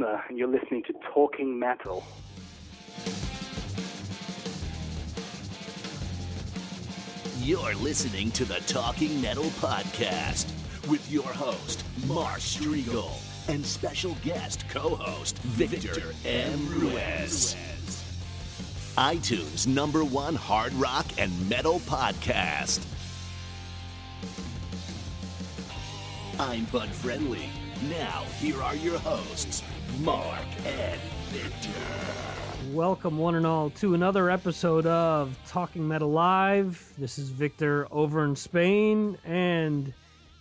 Warner, and you're listening to Talking Metal. You're listening to the Talking Metal Podcast with your host, Mark Strigl, and special guest co host, Victor M. Ruiz. iTunes number one hard rock and metal podcast. I'm Bud Friendly. Now, here are your hosts, Mark and Victor. Welcome, one and all, to another episode of Talking Metal Live. This is Victor over in Spain, and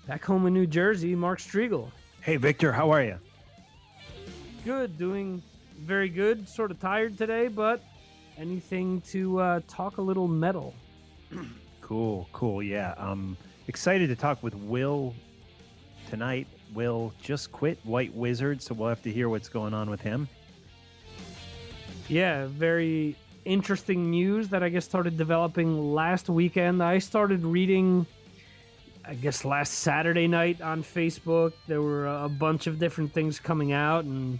back home in New Jersey, Mark Strigl. Hey, Victor, how are you? Good, doing very good. Sort of tired today, but anything to uh, talk a little metal. Cool, cool. Yeah, I'm excited to talk with Will tonight. Will just quit White Wizzard, so we'll have to hear what's going on with him. Yeah, very interesting news that I guess started developing last weekend. I started reading, I guess, last Saturday night on Facebook. There were a bunch of different things coming out, and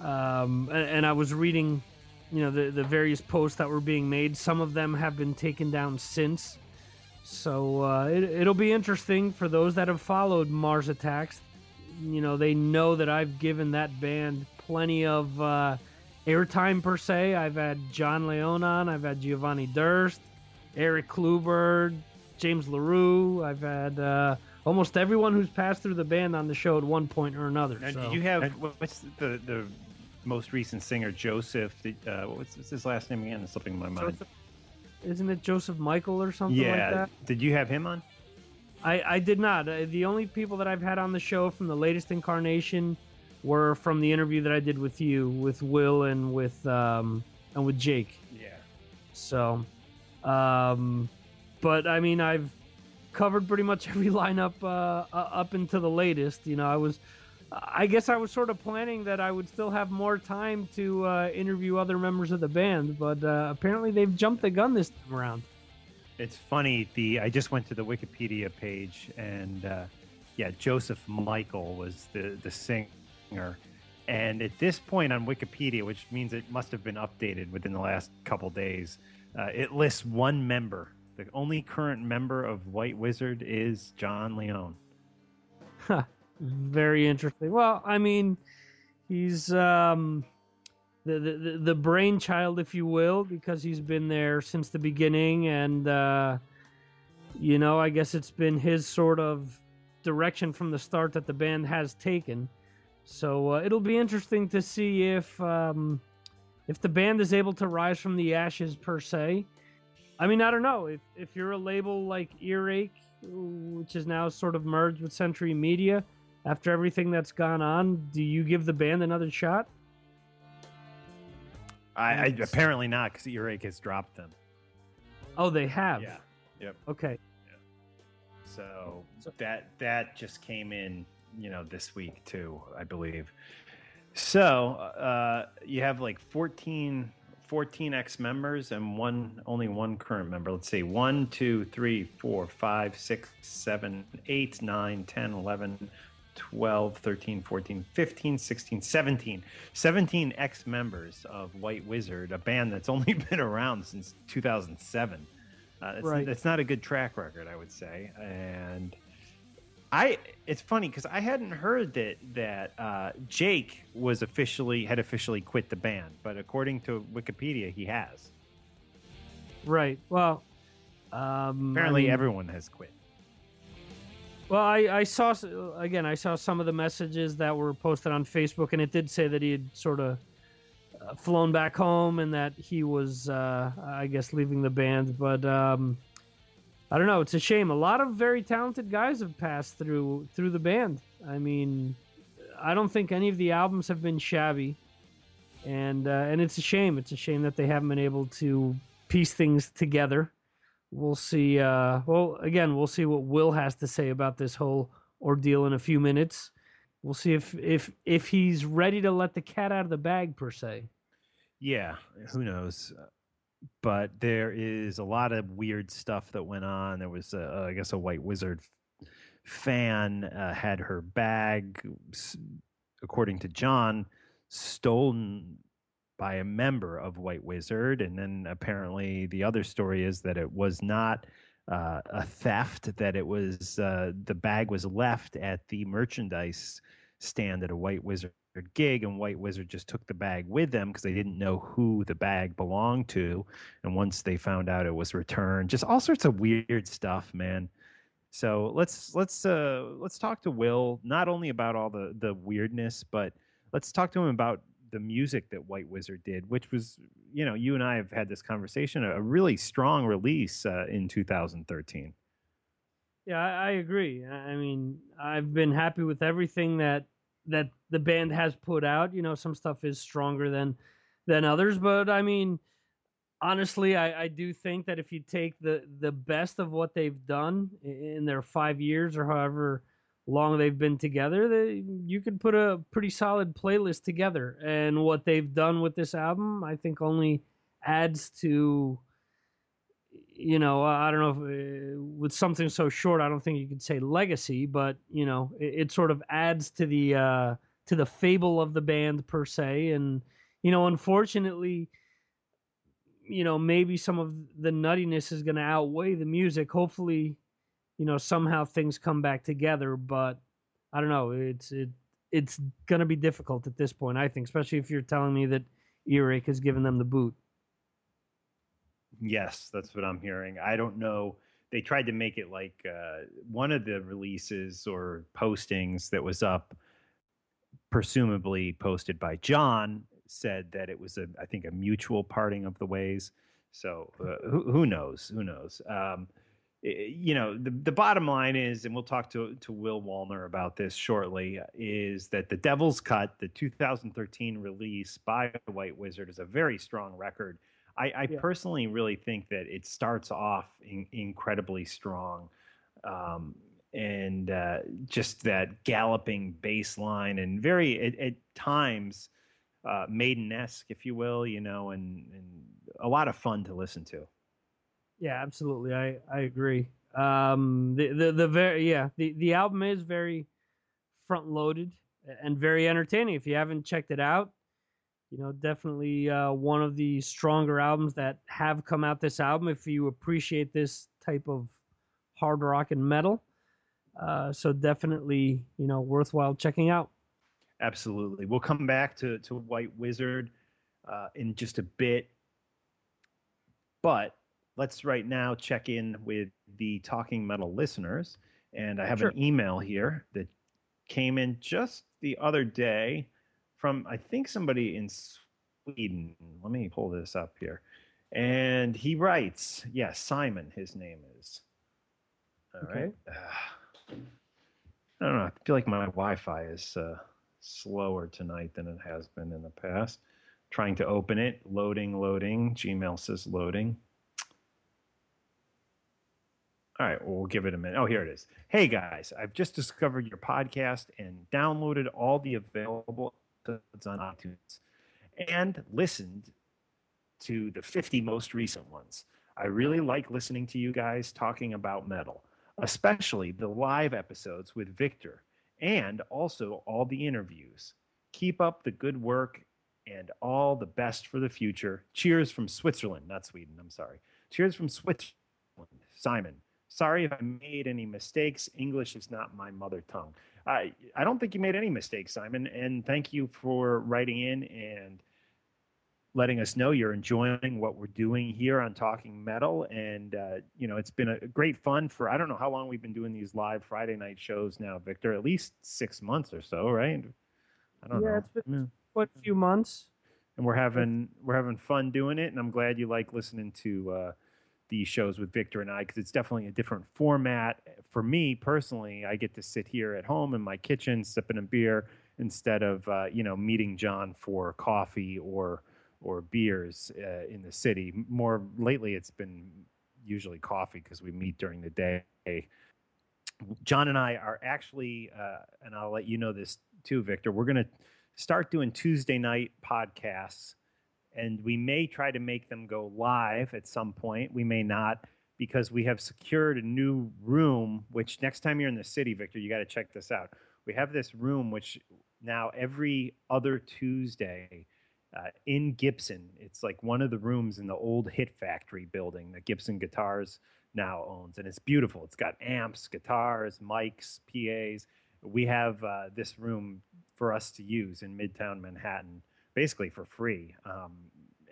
um, and, I was reading, you know, the the various posts that were being made. Some of them have been taken down since. So uh, it, it'll be interesting for those that have followed Mars Attacks. You know, they know that I've given that band plenty of uh, airtime per se. I've had Jon Leon on, I've had Giovanni Durst, Eric Kluber, James LaRue. I've had uh, almost everyone who's passed through the band on the show at one point or another. Now, so- did you have what's the the most recent singer Joseph? Did, uh, what's, what's his last name again? It's slipping my mind. Joseph- Isn't it Joseph Michael or something yeah, like that? did you have him on? I, I did not. Uh, the only people that I've had on the show from the latest incarnation were from the interview that I did with you, with Will, and with um, and with Jake. Yeah. So, um, but I mean, I've covered pretty much every lineup uh, uh, up into the latest. You know, I was, I guess I was sort of planning that I would still have more time to uh, interview other members of the band, but uh, apparently they've jumped the gun this time around. It's funny. The I just went to the Wikipedia page, and uh, yeah, Joseph Michael was the the singer. And at this point on Wikipedia, which means it must have been updated within the last couple days, uh, it lists one member. The only current member of White Wizzard is John Leone. Huh. Very interesting. Well, I mean, he's um, the, the the- brainchild, if you will, because he's been there since the beginning, and uh, you know, I guess it's been his sort of direction from the start that the band has taken. So uh, it'll be interesting to see if um, if the band is able to rise from the ashes per se. I mean, I don't know if if you're a label like Earache, which is now sort of merged with Century Media. After everything that's gone on, do you give the band another shot? I, I apparently not because Earache has dropped them. Oh, they have. Yeah. Yep. Okay. So that that just came in, you know, this week too, I believe. So uh, you have like 14, 14 ex members and one only one current member. Let's see, one, two, three, four, five, six, seven, eight, nine, 10, 11, 12, 13, 14, 15, 16, 17. 17 ex members of White Wizzard, a band that's only been around since 2007. Uh, it's, Right. it's not a good track record, I would say. And I it's funny because I hadn't heard that that uh, Jake was officially had officially quit the band, but according to Wikipedia, he has. Right. Well, um, apparently I mean, everyone has quit. Well, I, I saw again. I saw some of the messages that were posted on Facebook, and it did say that he had sort of uh, flown back home and that he was, uh, I guess, leaving the band. But um, I don't know. It's a shame. A lot of very talented guys have passed through through the band. I mean, I don't think any of the albums have been shabby, and uh, and it's a shame. It's a shame that they haven't been able to piece things together we'll see. Uh, well, again, we'll see what Will has to say about this whole ordeal in a few minutes. We'll see if if if he's ready to let the cat out of the bag per se. Yeah, who knows? But there is a lot of weird stuff that went on. There was, a, I guess, a White Wizzard fan uh, had her bag, according to John, stolen by a member of White Wizzard. And then apparently the other story is that it was not uh, a theft, that it was uh, the bag was left at the merchandise stand at a White Wizzard gig, and White Wizzard just took the bag with them because they didn't know who the bag belonged to. And once they found out it was returned, just all sorts of weird stuff, man. So let's let's uh, let's talk to Will not only about all the the weirdness, but let's talk to him about the music that White Wizzard did, which was, you know, you and I have had this conversation, a really strong release uh, in 2013. Yeah, I, I, agree. I mean, I've been happy with everything that that the band has put out. You know, some stuff is stronger than than others, but I mean, honestly, I, I do think that if you take the the best of what they've done in their five years or however long they've been together, they, you could put a pretty solid playlist together. And what they've done with this album, I think, only adds to, you know, I don't know, if, uh, with something so short, I don't think you could say legacy, but you know, it, it sort of adds to the uh, to the fable of the band per se. And you know, unfortunately. You know, maybe some of the nuttiness is going to outweigh the music. Hopefully, you know somehow things come back together but i don't know it's it it's going to be difficult at this point i think especially if you're telling me that earache has given them the boot. Yes that's what i'm hearing i don't know they tried to make it like uh, one of the releases or postings that was up presumably posted by john said that it was a i think a mutual parting of the ways so uh, who, who knows who knows um, you know the, the bottom line is and we'll talk to to will wallner about this shortly is that the devil's cut the 2013 release by white wizzard is a very strong record i, I yeah. personally really think that it starts off in, incredibly strong um, and uh, just that galloping bass line and very at, at times uh, maiden-esque if you will you know and, and a lot of fun to listen to yeah, absolutely. I I agree. Um, the the the very yeah the the album is very front loaded and very entertaining. If you haven't checked it out, you know definitely uh, one of the stronger albums that have come out this album. If you appreciate this type of hard rock and metal, uh, so definitely you know worthwhile checking out. Absolutely, we'll come back to to White Wizzard uh, in just a bit, but let's right now check in with the Talking Metal listeners. And I have sure. an email here that came in just the other day from, I think, somebody in Sweden. Let me pull this up here. And he writes, yes, yeah, Simon, his name is. All okay. right. Uh, I don't know. I feel like my Wi Fi is uh, slower tonight than it has been in the past. Trying to open it, loading, loading. Gmail says loading. All right, well, we'll give it a minute. Oh, here it is. Hey guys, I've just discovered your podcast and downloaded all the available episodes on iTunes and listened to the 50 most recent ones. I really like listening to you guys talking about metal, especially the live episodes with Victor and also all the interviews. Keep up the good work and all the best for the future. Cheers from Switzerland, not Sweden, I'm sorry. Cheers from Switzerland, Simon. Sorry if I made any mistakes. English is not my mother tongue. I I don't think you made any mistakes, Simon. And thank you for writing in and letting us know you're enjoying what we're doing here on Talking Metal. And uh, you know, it's been a great fun for I don't know how long we've been doing these live Friday night shows now, Victor. At least six months or so, right? I don't yeah, know. it's been yeah. quite a few months. And we're having we're having fun doing it, and I'm glad you like listening to. Uh, these shows with Victor and I because it's definitely a different format. For me personally, I get to sit here at home in my kitchen sipping a beer instead of uh, you know meeting John for coffee or or beers uh, in the city. More lately, it's been usually coffee because we meet during the day. John and I are actually, uh, and I'll let you know this too, Victor. We're going to start doing Tuesday night podcasts and we may try to make them go live at some point. We may not because we have secured a new room. Which next time you're in the city, Victor, you got to check this out. We have this room which now every other Tuesday uh, in Gibson. It's like one of the rooms in the old Hit Factory building that Gibson Guitars now owns, and it's beautiful. It's got amps, guitars, mics, PAs. We have uh, this room for us to use in Midtown Manhattan basically for free um,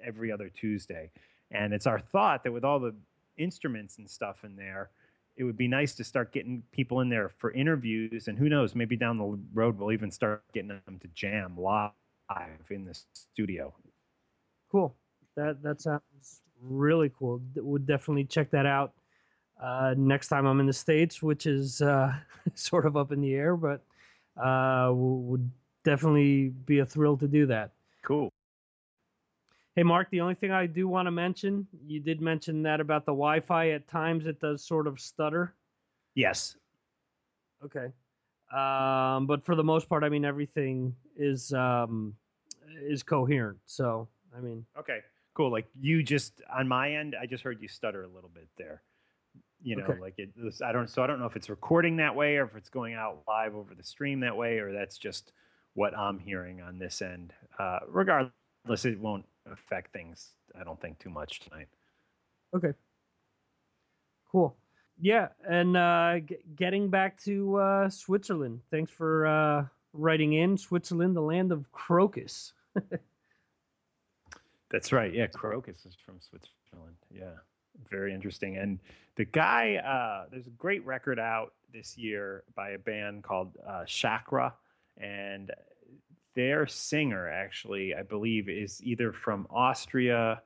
every other Tuesday. And it's our thought that with all the instruments and stuff in there, it would be nice to start getting people in there for interviews. And who knows, maybe down the road, we'll even start getting them to jam live in the studio. Cool. That, that sounds really cool. Would definitely check that out uh, next time I'm in the States, which is uh, sort of up in the air, but uh, would definitely be a thrill to do that. Cool. Hey, Mark, the only thing I do want to mention, you did mention that about the Wi Fi. At times it does sort of stutter. Yes. Okay. Um, but for the most part, I mean, everything is um, is coherent. So, I mean. Okay, cool. Like you just, on my end, I just heard you stutter a little bit there. You know, okay. like it I don't, so I don't know if it's recording that way or if it's going out live over the stream that way or that's just what I'm hearing on this end. Uh, regardless, it won't affect things. I don't think too much tonight. Okay. Cool. Yeah, and uh, g- getting back to uh, Switzerland. Thanks for uh, writing in Switzerland, the land of Krokus. That's right. Yeah, Krokus is from Switzerland. Yeah, very interesting. And the guy, uh, there's a great record out this year by a band called uh, Shakra and their singer actually, I believe, is either from Austria.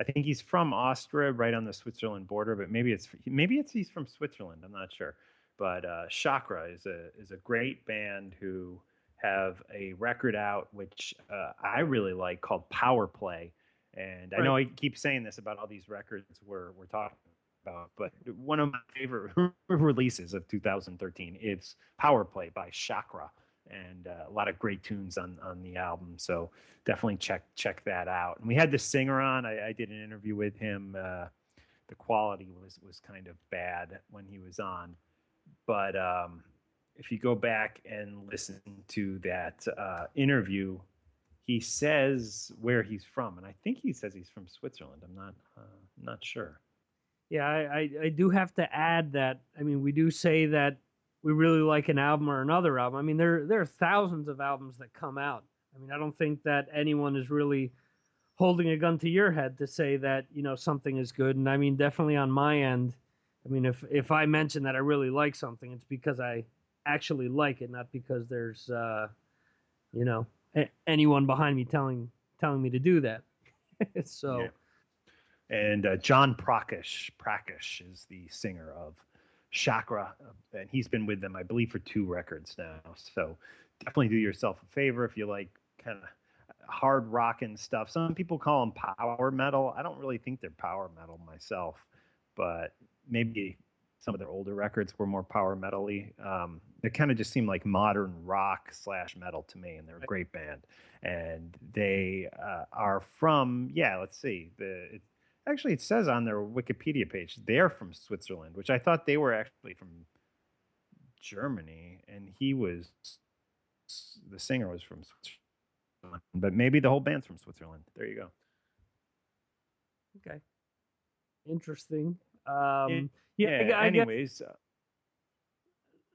I think he's from Austria, right on the Switzerland border, but maybe it's maybe it's he's from Switzerland. I'm not sure. But uh, Shakra is a is a great band who have a record out which uh, I really like called Power Play. And right. I know I keep saying this about all these records we're we're talking about, but one of my favorite releases of 2013 is Power Play by Shakra and uh, a lot of great tunes on on the album. So definitely check check that out. And we had the singer on. I, I did an interview with him. Uh, the quality was was kind of bad when he was on, but um, if you go back and listen to that uh, interview, he says where he's from, and I think he says he's from Switzerland. I'm not uh, not sure. Yeah, I, I, I do have to add that. I mean, we do say that we really like an album or another album. I mean, there there are thousands of albums that come out. I mean, I don't think that anyone is really holding a gun to your head to say that you know something is good. And I mean, definitely on my end, I mean, if if I mention that I really like something, it's because I actually like it, not because there's uh, you know a- anyone behind me telling telling me to do that. so. Yeah. And uh, John Prakash Prakash is the singer of Shakra, and he's been with them, I believe, for two records now. So definitely do yourself a favor if you like kind of hard rock and stuff. Some people call them power metal. I don't really think they're power metal myself, but maybe some of their older records were more power metally. Um, they kind of just seem like modern rock slash metal to me, and they're a great band. And they uh, are from yeah, let's see, the Actually, it says on their Wikipedia page they're from Switzerland, which I thought they were actually from Germany, and he was the singer was from Switzerland, but maybe the whole band's from Switzerland. There you go. Okay, interesting. Um, yeah. yeah, I, I anyways, uh,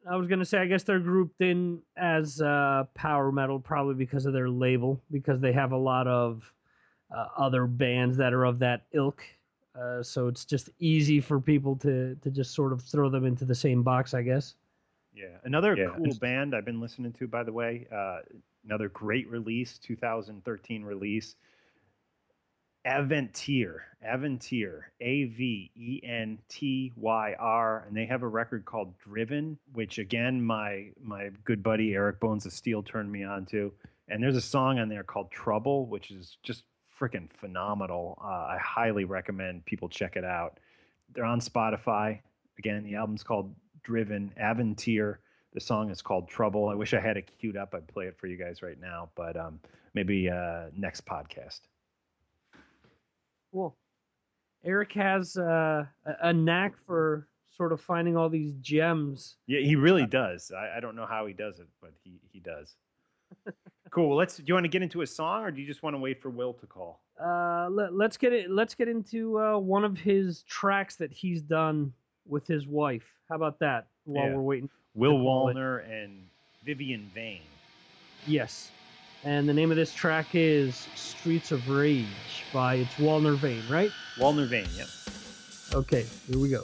I was gonna say, I guess they're grouped in as uh, power metal probably because of their label, because they have a lot of uh, other bands that are of that ilk. Uh, so it's just easy for people to to just sort of throw them into the same box, I guess. yeah. Another Yeah, cool it's- band I've been listening to, by the way. Uh, another great release, 2013 release. Aventyr, Aventyr, A V E N T Y R, and they have a record called Driven, which again my my good buddy Eric Bones of Steel turned me on to. And there's a song on there called Trouble, which is just freaking phenomenal. Uh, I highly recommend people check it out. They're on Spotify. Again, the album's called Driven, Aventyr. The song is called Trouble. I wish I had it queued up. I'd play it for you guys right now, but um, maybe uh, next podcast. Cool. Eric has uh, a- a knack for sort of finding all these gems. Yeah, he really does. I, I don't know how he does it, but he he does. cool. Let's. Do you want to get into a song, or do you just want to wait for Will to call? Uh, let, let's get it. Let's get into uh, one of his tracks that he's done with his wife. How about that? While Yeah. we're waiting. Will. Wallner and Vivian Vane. Yes. And the name of this track is Streets of Rage by it's Wallner Vane, right? Wallner Vane. Yep. Okay, here we go.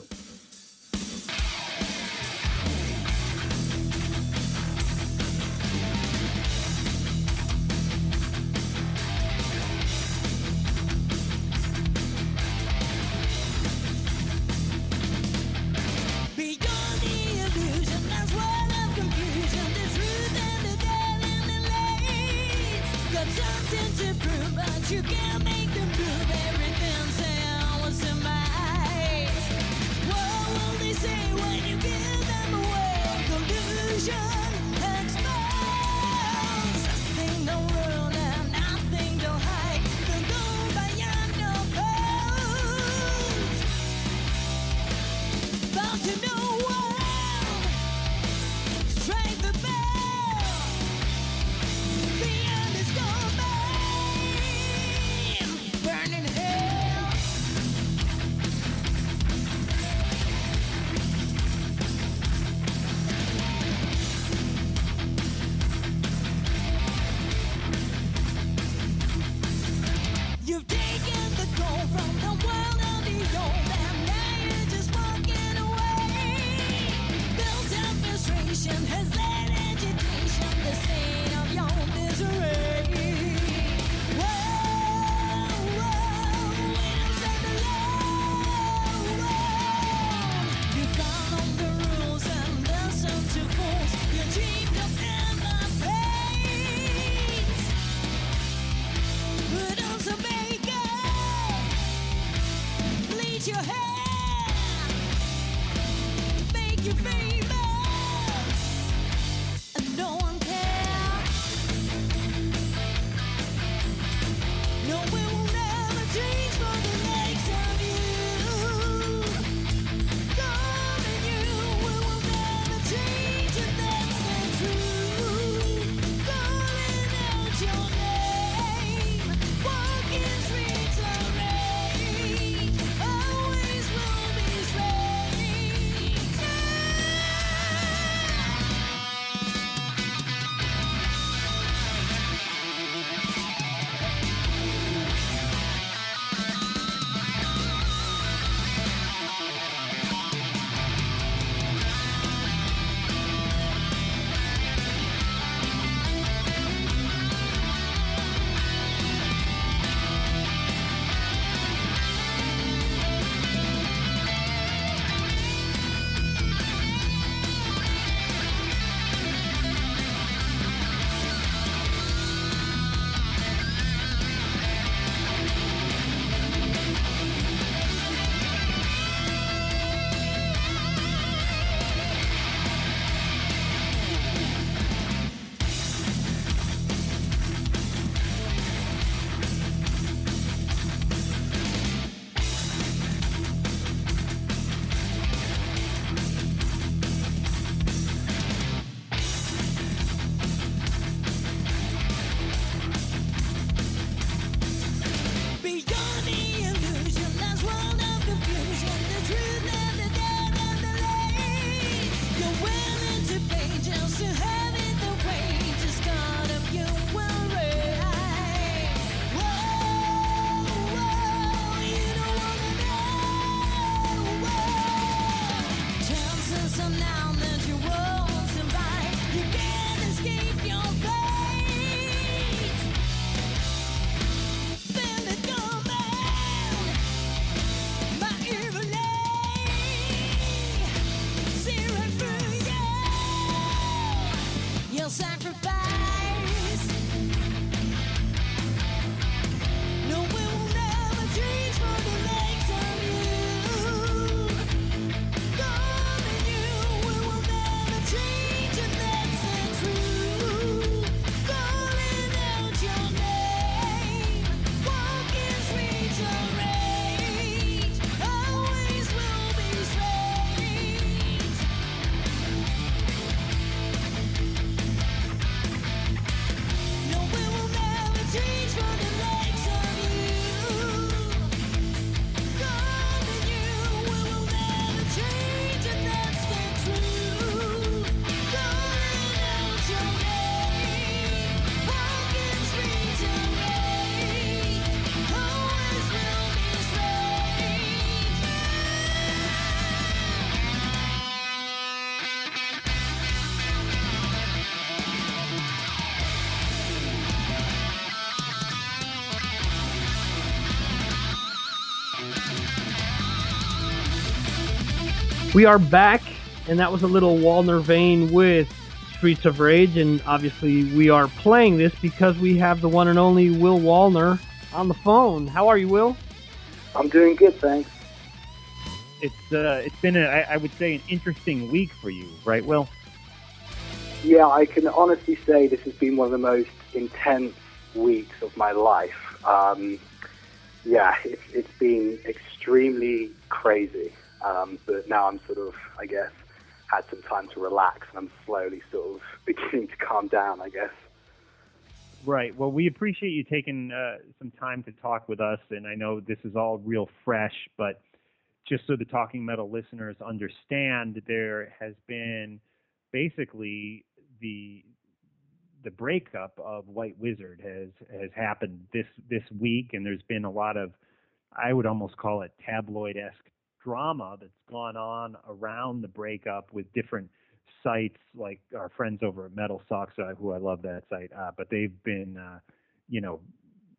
We are back, and that was a little Wallner Vane with Streets of Rage, and obviously we are playing this because we have the one and only Will Wallner on the phone. How are you, Will? I'm doing good, thanks. It's uh, it's been a, I, I would say an interesting week for you, right, Will? Yeah, I can honestly say this has been one of the most intense weeks of my life. Um, yeah, it's, it's been extremely crazy. Um, but now I'm sort of, I guess, had some time to relax and I'm slowly sort of beginning to calm down, I guess. Right. Well, we appreciate you taking uh, some time to talk with us, and I know this is all real fresh, but just so the Talking Metal listeners understand, there has been basically the the breakup of White Wizzard has has happened this this week, and there's been a lot of I would almost call it tabloid esque drama that's gone on around the breakup with different sites like our friends over at Metal Sucks, who I love that site, uh, but they've been, uh, you know,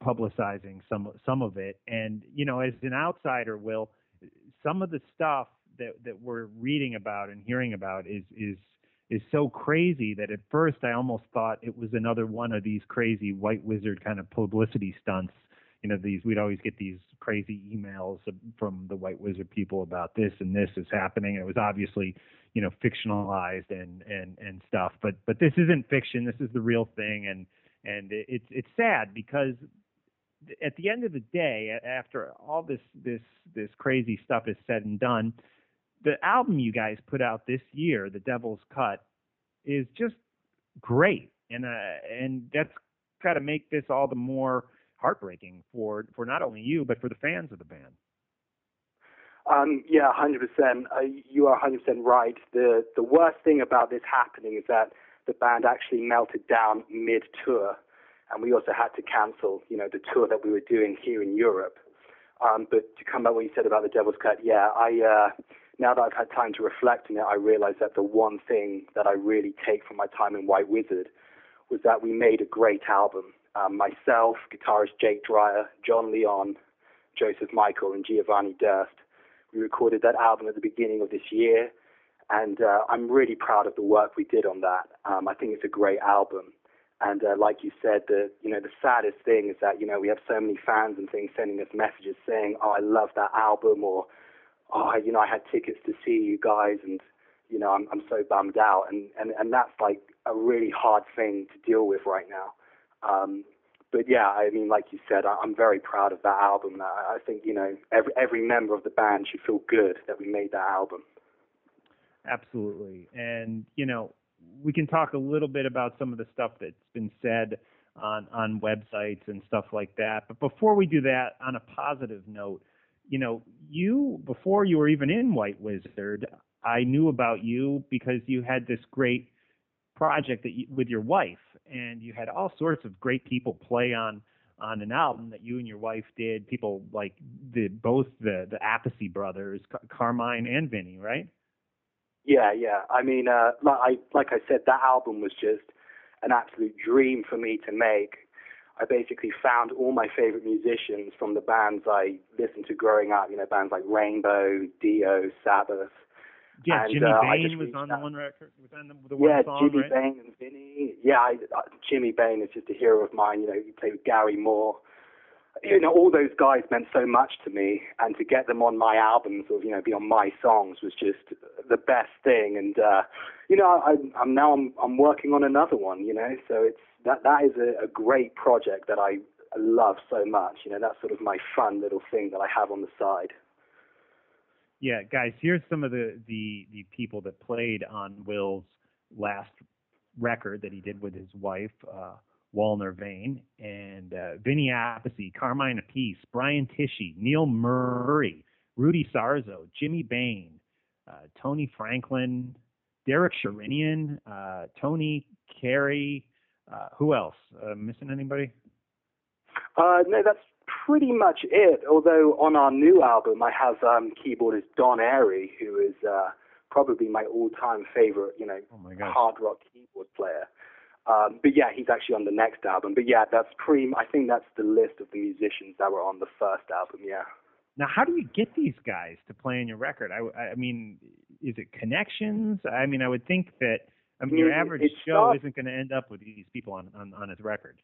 publicizing some some of it. And you know, as an outsider, will some of the stuff that that we're reading about and hearing about is is is so crazy that at first I almost thought it was another one of these crazy white wizzard kind of publicity stunts you know these we'd always get these crazy emails from the white wizzard people about this and this is happening. And it was obviously you know fictionalized and and and stuff but but this isn't fiction. This is the real thing. And and it's it's sad because at the end of the day after all this this this crazy stuff is said and done the album you guys put out this year the devil's cut is just great. And uh and that's got to make this all the more heartbreaking for for not only you but for the fans of the band. Um, yeah, hundred percent. Uh, you are hundred percent right. The the worst thing about this happening is that the band actually melted down mid tour, and we also had to cancel, you know, the tour that we were doing here in Europe. Um, but to come back what you said about the Devil's Cut, yeah, I uh, now that I've had time to reflect on it, I realize that the one thing that I really take from my time in White Wizzard was that we made a great album um, myself, guitarist Jake Dreyer, Jon Leon, Joseph Michael, and Giovanni Durst. We recorded that album at the beginning of this year, and uh, I'm really proud of the work we did on that. Um, I think it's a great album. And uh, like you said, the you know the saddest thing is that you know we have so many fans and things sending us messages saying, "Oh, I love that album," or "Oh, you know, I had tickets to see you guys," and you know, I'm I'm so bummed out, and and and that's like a really hard thing to deal with right now. Um, but yeah, I mean, like you said, I'm very proud of that album. I, I think you know every every member of the band should feel good that we made that album. Absolutely, and you know, we can talk a little bit about some of the stuff that's been said on on websites and stuff like that. But before we do that, on a positive note, you know, you before you were even in White Wizzard, I knew about you because you had this great project that you, with your wife, and you had all sorts of great people play on on an album that you and your wife did. People like the both the the Appice brothers, Car- Carmine and Vinny, right? Yeah, yeah. I mean, uh, like I like I said, that album was just an absolute dream for me to make. I basically found all my favorite musicians from the bands I listened to growing up. You know, bands like Rainbow, Dio, Sabbath. Yeah, And, Jimmy uh, Bain was on the one record. Was on the, the one yeah, song, Jimmy right? Bain and Vinny. Yeah, I, uh, Jimmy Bain is just a hero of mine. You know, he played with Gary Moore. You know, all those guys meant so much to me, and to get them on my albums or you know be on my songs was just the best thing. And uh, you know, I, I'm now I'm I'm working on another one. You know, so it's that that is a, a great project that I love so much. You know, that's sort of my fun little thing that I have on the side. Yeah, guys, here's some of the, the the people that played on Will's last record that he did with his wife, uh, Walner Vane, and uh, Vinny Appice, Carmine Appice, Brian Tichy, Neil Murray, Rudy Sarzo, Jimmy Bain, uh, Tony Franklin, Derek Sherinian, uh, Tony Carey. Uh, who else? Uh, missing anybody? Uh, no, that's pretty much it. Although on our new album, I have um, keyboardist Don Airey, who is uh, probably my all-time favorite, you know, Oh hard rock keyboard player. Um, but yeah, he's actually on the next album. But yeah, that's pretty. I think that's the list of the musicians that were on the first album. Yeah. Now, how do you get these guys to play on your record? I, I mean, is it connections? I mean, I would think that I mean your Mm, average show not- isn't going to end up with these people on, on on his record.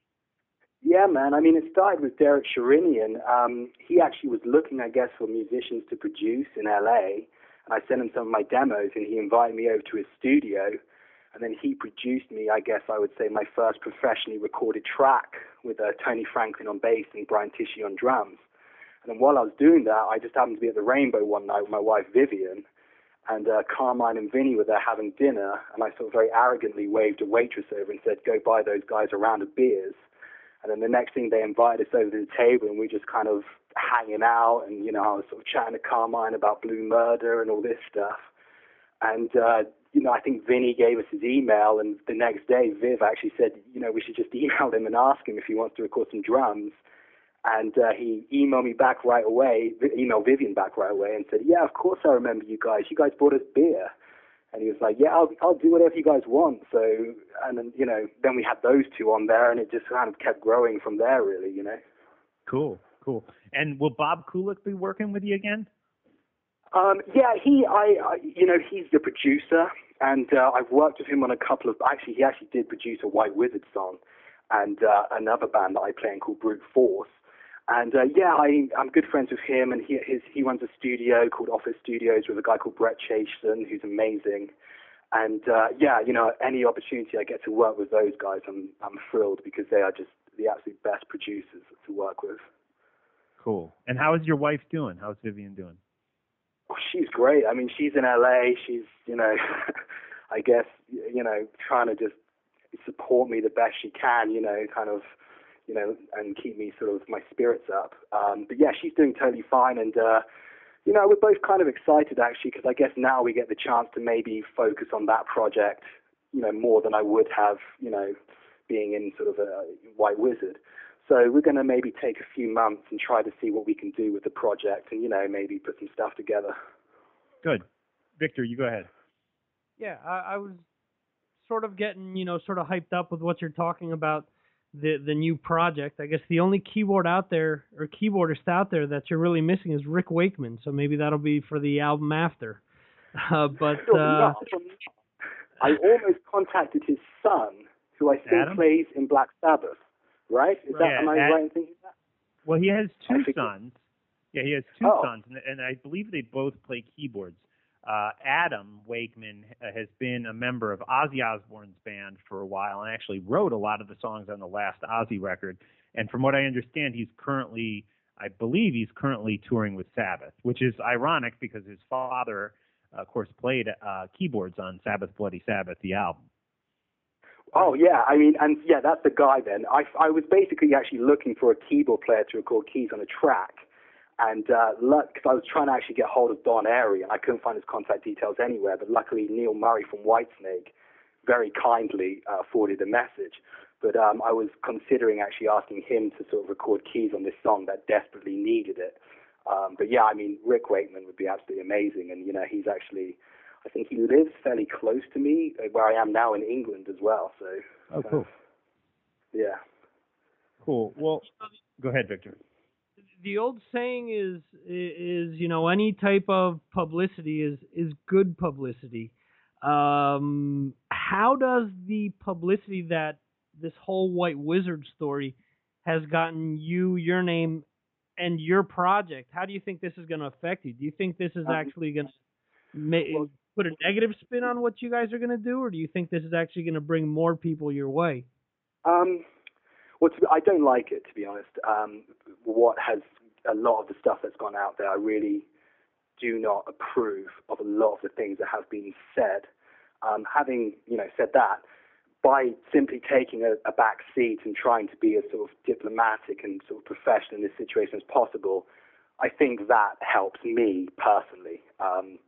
Yeah, man. I mean, it started with Derek Sherinian. Um, he actually was looking, I guess, for musicians to produce in LA, and I sent him some of my demos, and he invited me over to his studio, and then he produced me, I guess I would say, my first professionally recorded track with uh, Tony Franklin on bass and Brian Tichy on drums. And then while I was doing that, I just happened to be at the Rainbow one night with my wife Vivian, and uh, Carmine and Vinny were there having dinner, and I sort of very arrogantly waved a waitress over and said, "Go buy those guys a round of beers." And then the next thing they invited us over to the table, and we just kind of hanging out, and you know, I was sort of chatting to Carmine about Blue Murder and all this stuff. And uh, you know, I think Vinny gave us his email, and the next day, Viv actually said, you know, we should just email him and ask him if he wants to record some drums. And uh, he emailed me back right away, emailed Vivian back right away, and said, "Yeah, of course I remember you guys. You guys bought us beer." And he was like, "Yeah, I'll I'll do whatever you guys want." So, and then you know, then we had those two on there, and it just kind of kept growing from there, really. You know. Cool, cool. And will Bob Kulick be working with you again? Um, yeah, he, I, I, you know, he's the producer, and uh, I've worked with him on a couple of. Actually, he actually did produce a White Wizzard song, and uh, another band that I play in called Brute Force. And uh, yeah, I, I'm good friends with him, and he, his, he runs a studio called Office Studios with a guy called Brett Chassen, who's amazing. And uh, yeah, you know, any opportunity I get to work with those guys, I'm, I'm thrilled because they are just the absolute best producers to work with. Cool. And how is your wife doing? How's Vivian doing? Oh, she's great. I mean, she's in LA. She's, you know, I guess, you know, trying to just support me the best she can, you know, kind of, you know, and keep me sort of my spirits up. Um, but yeah, she's doing totally fine. And, uh, you know, we're both kind of excited actually, because I guess now we get the chance to maybe focus on that project, you know, more than I would have, you know, being in sort of a White Wizzard. So we're going to maybe take a few months and try to see what we can do with the project and, you know, maybe put some stuff together. Good. Victor, you go ahead. Yeah, I, I was sort of getting, you know, sort of hyped up with what you're talking about the the new project. I guess the only keyboard out there or keyboardist out there that you're really missing is Rick Wakeman. So maybe that'll be for the album after. Uh, but uh. I almost contacted his son, who I think Adam? plays in Black Sabbath, right? Is that, Yeah, am I right in thinking that? Well, he has two sons. Yeah, he has two Oh. sons, and, and I believe they both play keyboards. Uh, Adam Wakeman uh, has been a member of Ozzy Osbourne's band for a while and actually wrote a lot of the songs on the last Ozzy record. And from what I understand, he's currently, I believe he's currently touring with Sabbath, which is ironic because his father, of course, played uh, keyboards on Sabbath Bloody Sabbath, the album. Oh yeah, I mean, and yeah, that's the guy. Then I, I was basically actually looking for a keyboard player to record keys on a track, and uh, because I was trying to actually get hold of Don Airey, and I couldn't find his contact details anywhere. But luckily, Neil Murray from Whitesnake very kindly uh, forwarded a message. But um, I was considering actually asking him to sort of record keys on this song that desperately needed it. Um, but yeah, I mean, Rick Wakeman would be absolutely amazing, and you know, he's actually. I think he lives fairly close to me, uh, where I am now in England as well. So Oh, cool. yeah. Cool. Well, go ahead, Victor. The old saying is is you know any type of publicity is is good publicity. Um, how does the publicity that this whole White Wizzard story has gotten you, your name, and your project? How do you think this is going to affect you? Do you think this is Um, actually going to ma- put a negative spin on what you guys are going to do, or do you think this is actually going to bring more people your way? Um, well, I don't like it to be honest. Um, what has a lot of the stuff that's gone out there, I really do not approve of a lot of the things that have been said. Um, having you know said that, by simply taking a, a back seat and trying to be as sort of diplomatic and sort of professional in this situation as possible, I think that helps me personally. Um,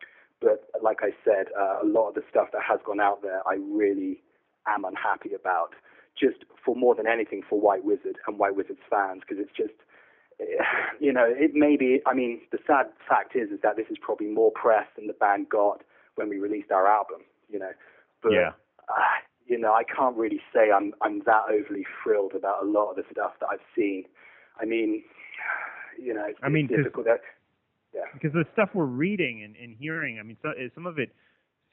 but like I said, uh, a lot of the stuff that has gone out there, I really am unhappy about. Just for more than anything, for White Wizzard and White Wizzard's fans, because it's just, eh, you know, it may be. I mean, the sad fact is, is that this is probably more press than the band got when we released our album. You know, but Yeah. uh, you know, I can't really say I'm I'm that overly thrilled about a lot of the stuff that I've seen. I mean, you know, it's, I mean, difficult. There- Yeah. because the stuff we're reading and, and hearing, I mean, so, some of it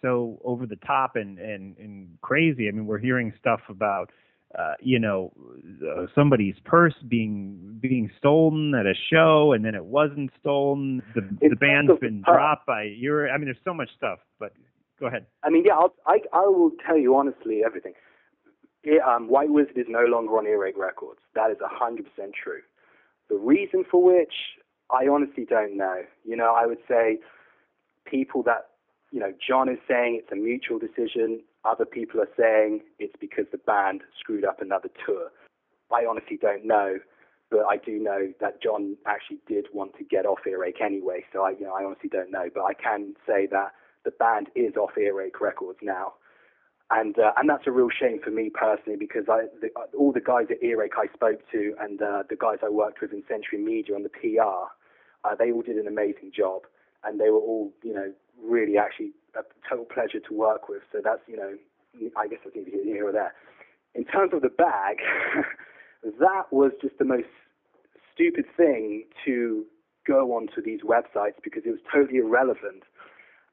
so over the top and, and, and crazy. I mean, we're hearing stuff about, uh, you know, uh, somebody's purse being being stolen at a show, and then it wasn't stolen. The the band's been dropped by your. I mean, there's so much stuff. But go ahead. I mean, yeah, I'll, I I will tell you honestly everything. It, um, White Wizzard is no longer on Earache Records. That is hundred percent true. The reason for which I honestly don't know. You know, I would say people that you know, Jon is saying it's a mutual decision. Other people are saying it's because the band screwed up another tour. I honestly don't know, but I do know that Jon actually did want to get off Earache anyway. So I, you know, I honestly don't know, but I can say that the band is off Earache Records now, and uh, and that's a real shame for me personally because I the, all the guys at Earache I spoke to and uh, the guys I worked with in Century Media on the PR, uh, they all did an amazing job, and they were all you know really actually a total pleasure to work with. So that's you know I guess that's neither here nor there. In terms of the bag, that was just the most stupid thing to go onto these websites because it was totally irrelevant.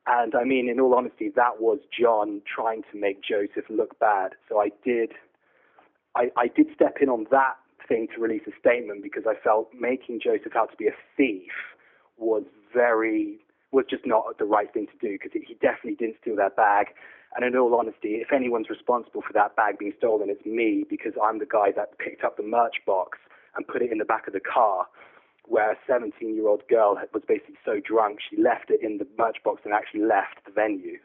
And I mean, in all honesty, that was Jon trying to make Joseph look bad. So I did, I, I did step in on that thing to release a statement because I felt making Joseph out to be a thief was very, was just not the right thing to do because he definitely didn't steal that bag. And in all honesty, if anyone's responsible for that bag being stolen, it's me because I'm the guy that picked up the merch box and put it in the back of the car where a 17 year old girl was basically so drunk she left it in the merch box and actually left the venue.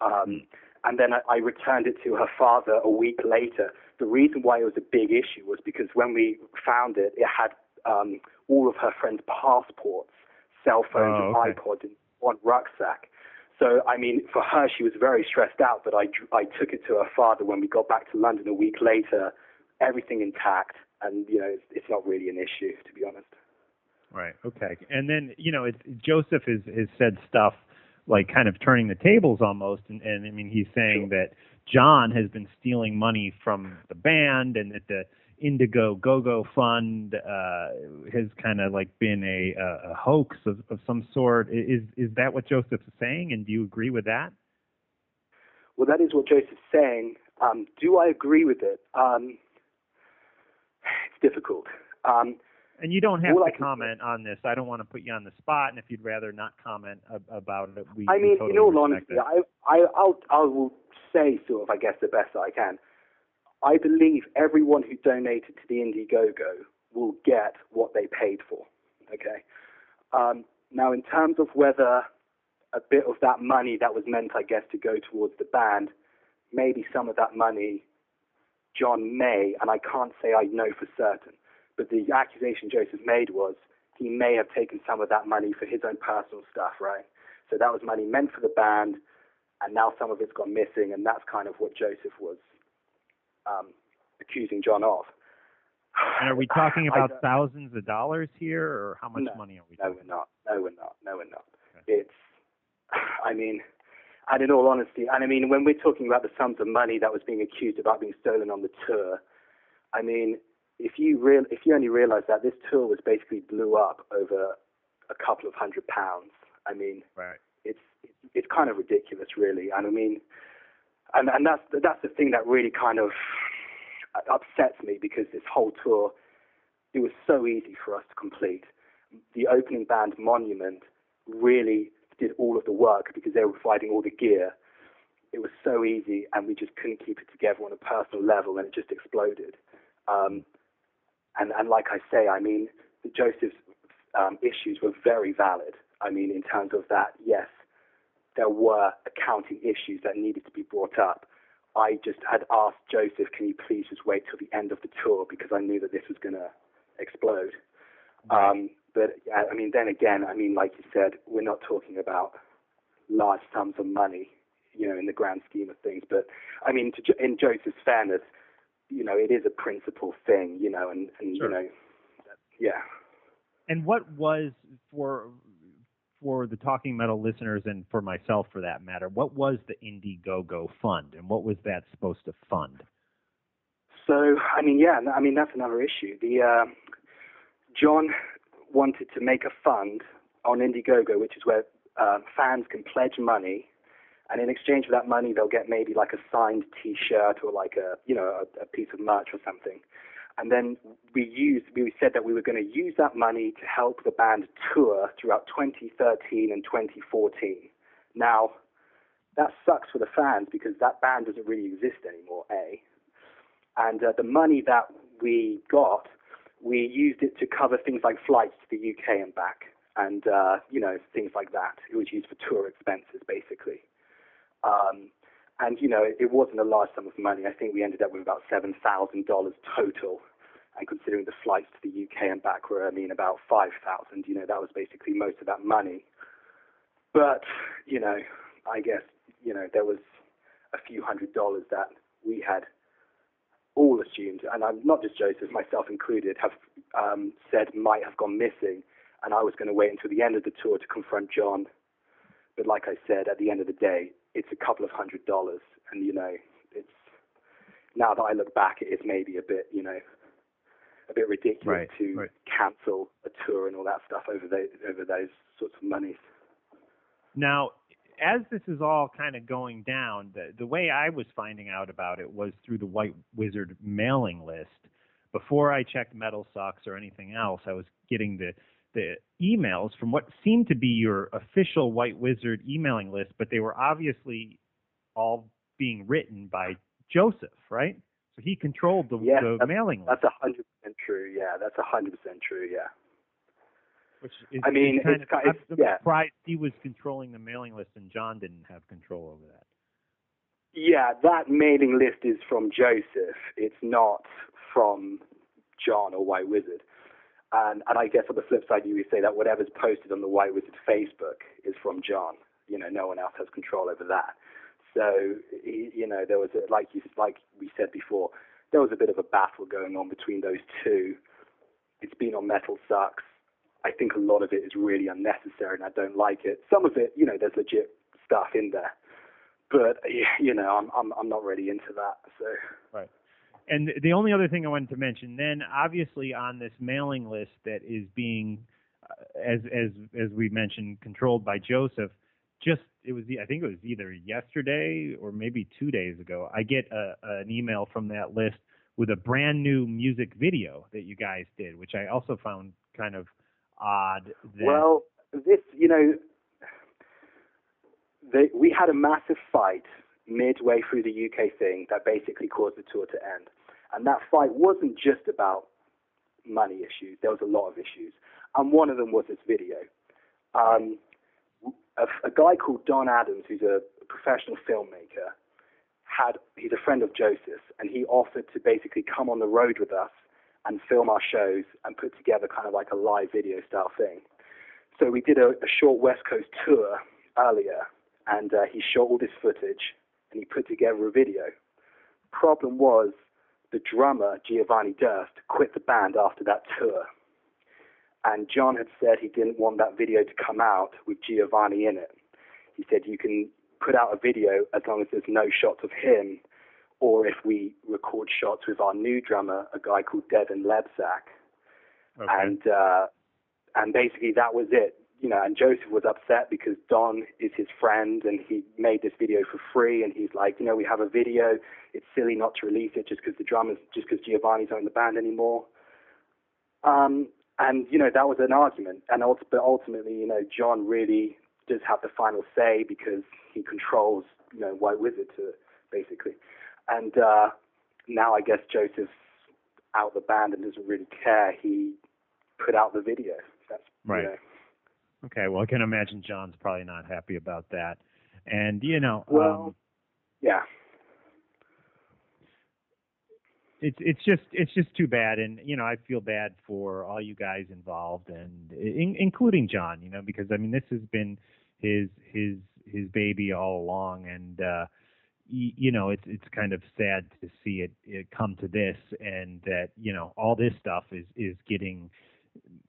Um, and then I, I returned it to her father a week later. The reason why it was a big issue was because when we found it, it had um, all of her friends' passports, cell phones, Oh, and okay. iPods in one rucksack. So, I mean, for her, she was very stressed out, but I, I took it to her father when we got back to London a week later, everything intact, and, you know, it's, it's not really an issue, to be honest. Right. Okay. And then you know, it, Joseph has has said stuff like kind of turning the tables almost, and, and I mean he's saying that Jon has been stealing money from the band, and that the Indiegogo Fund uh, has kind of like been a, a, a hoax of, of some sort. Is is that what Joseph is saying? And do you agree with that? Well, that is what Joseph's saying. Um, do I agree with it? Um, it's difficult. Um, And you don't have to say- comment on this. I don't want to put you on the spot, and if you'd rather not comment ab- about it, we. I we mean, totally in all honesty, that. I, I, I'll, I will say sort of, I guess, the best I can. I believe everyone who donated to the Indiegogo will get what they paid for. Okay. Um, now, in terms of whether a bit of that money that was meant, I guess, to go towards the band, maybe some of that money, Jon may, and I can't say I know for certain, but the accusation Joseph made was he may have taken some of that money for his own personal stuff, right? So that was money meant for the band, and now some of it's gone missing, and that's kind of what Joseph was um, accusing Jon of. And are we talking about thousands of dollars here, or how much No. money are we No, talking? we're not. No, we're not. No, we're not. It's, I mean, and in all honesty, and I mean, when we're talking about the sums of money that was being accused about being stolen on the tour, I mean, if you real, if you only realize that this tour was basically blew up over a couple of hundred pounds, I mean, Right. it's it's kind of ridiculous, really. And I mean, and and that's that's the thing that really kind of upsets me because this whole tour, it was so easy for us to complete. The opening band Monument really did all of the work because they were providing all the gear. It was so easy, and we just couldn't keep it together on a personal level, and it just exploded. Um, and and like I say, I mean, Joseph's um, issues were very valid. I mean, in terms of that, yes, there were accounting issues that needed to be brought up. I just had asked Joseph, can you please just wait till the end of the tour because I knew that this was going to explode. Um, but yeah, I mean, then again, I mean, like you said, we're not talking about large sums of money, you know, in the grand scheme of things. But I mean, to, in Joseph's fairness, you know, it is a principal thing, you know, and, and Sure. you know, yeah. And what was for for the Talking Metal listeners and for myself, for that matter, what was the Indiegogo fund, and what was that supposed to fund? So, I mean, yeah, I mean, that's another issue. The uh, John wanted to make a fund on Indiegogo, which is where um, fans can pledge money, and in exchange for that money, they'll get maybe like a signed T-shirt or like a you know a, a piece of merch or something. And then we used we said that we were going to use that money to help the band tour throughout 2013 and 2014. Now, that sucks for the fans because that band doesn't really exist anymore. A, and uh, the money that we got, we used it to cover things like flights to the UK and back, and uh, you know things like that. It was used for tour expenses basically. Um, and you know it wasn't a large sum of money. I think we ended up with about seven thousand dollars total. And considering the flights to the UK and back were, I mean, about five thousand, you know, that was basically most of that money. But you know, I guess you know there was a few hundred dollars that we had all assumed, and I'm not just Joseph, myself included, have um, said might have gone missing, and I was going to wait until the end of the tour to confront Jon. But like I said, at the end of the day, it's a couple of hundred dollars, and you know, it's now that I look back, it is maybe a bit, you know, a bit ridiculous Right, to right. cancel a tour and all that stuff over those over those sorts of monies. Now, as this is all kind of going down, the, the way I was finding out about it was through the White Wizzard mailing list. Before I checked Metal Sucks or anything else, I was getting the the emails from what seemed to be your official White Wizzard emailing list, but they were obviously all being written by Joseph, right? So he controlled the, Yes, the mailing list. That's a hundred percent true. Yeah, that's a hundred percent true. Yeah. Which is, I mean, kind it's of, I'm yeah. surprised he was controlling the mailing list and Jon didn't have control over that. Yeah, that mailing list is from Joseph. It's not from Jon or White Wizzard. And and I guess on the flip side, you would say that whatever's posted on the White Wizzard Facebook is from Jon. You know, no one else has control over that. So you know, there was a, like you like we said before, there was a bit of a battle going on between those two. It's been on Metal Sucks. I think a lot of it is really unnecessary, and I don't like it. Some of it, you know, there's legit stuff in there, but you know, I'm I'm I'm not really into that. So Right. And the only other thing I wanted to mention, then obviously on this mailing list that is being, uh, as as as we mentioned, controlled by Joseph. Just it was I think it was either yesterday or maybe two days ago. I get a, an email from that list with a brand new music video that you guys did, which I also found kind of odd. That, Well, this, you know, they, we had a massive fight midway through the UK thing that basically caused the tour to end. And that fight wasn't just about money issues. There was a lot of issues. And one of them was this video. Um, a, a guy called Don Adams, who's a professional filmmaker, had he's a friend of Joseph's, and he offered to basically come on the road with us and film our shows and put together kind of like a live video style thing. So we did a, a short West Coast tour earlier, and uh, he shot all this footage and he put together a video. Problem was, the drummer Giovanni Durst quit the band after that tour, and Jon had said he didn't want that video to come out with Giovanni in it. He said you can put out a video as long as there's no shots of him, or if we record shots with our new drummer, a guy called Devin Lebsack okay. and uh, and basically that was it. You know, and Joseph was upset because Don is his friend, and he made this video for free, and he's like, you know, we have a video. It's silly not to release it just because the drummers, just because Giovanni's not in the band anymore. Um, and you know, that was an argument, and but ultimately, you know, Jon really does have the final say because he controls, you know, White Wizzard to basically. And uh, now I guess Joseph's out of the band and doesn't really care. He put out the video. That's you Right. know. Okay, well, I can imagine Jon's probably not happy about that. And you know, Well, um, yeah, it's it's just it's just too bad, and you know, I feel bad for all you guys involved, and in, including Jon. You know, because I mean, this has been his his his baby all along, and uh, y- you know, it's it's kind of sad to see it, it come to this, and that you know, all this stuff is is getting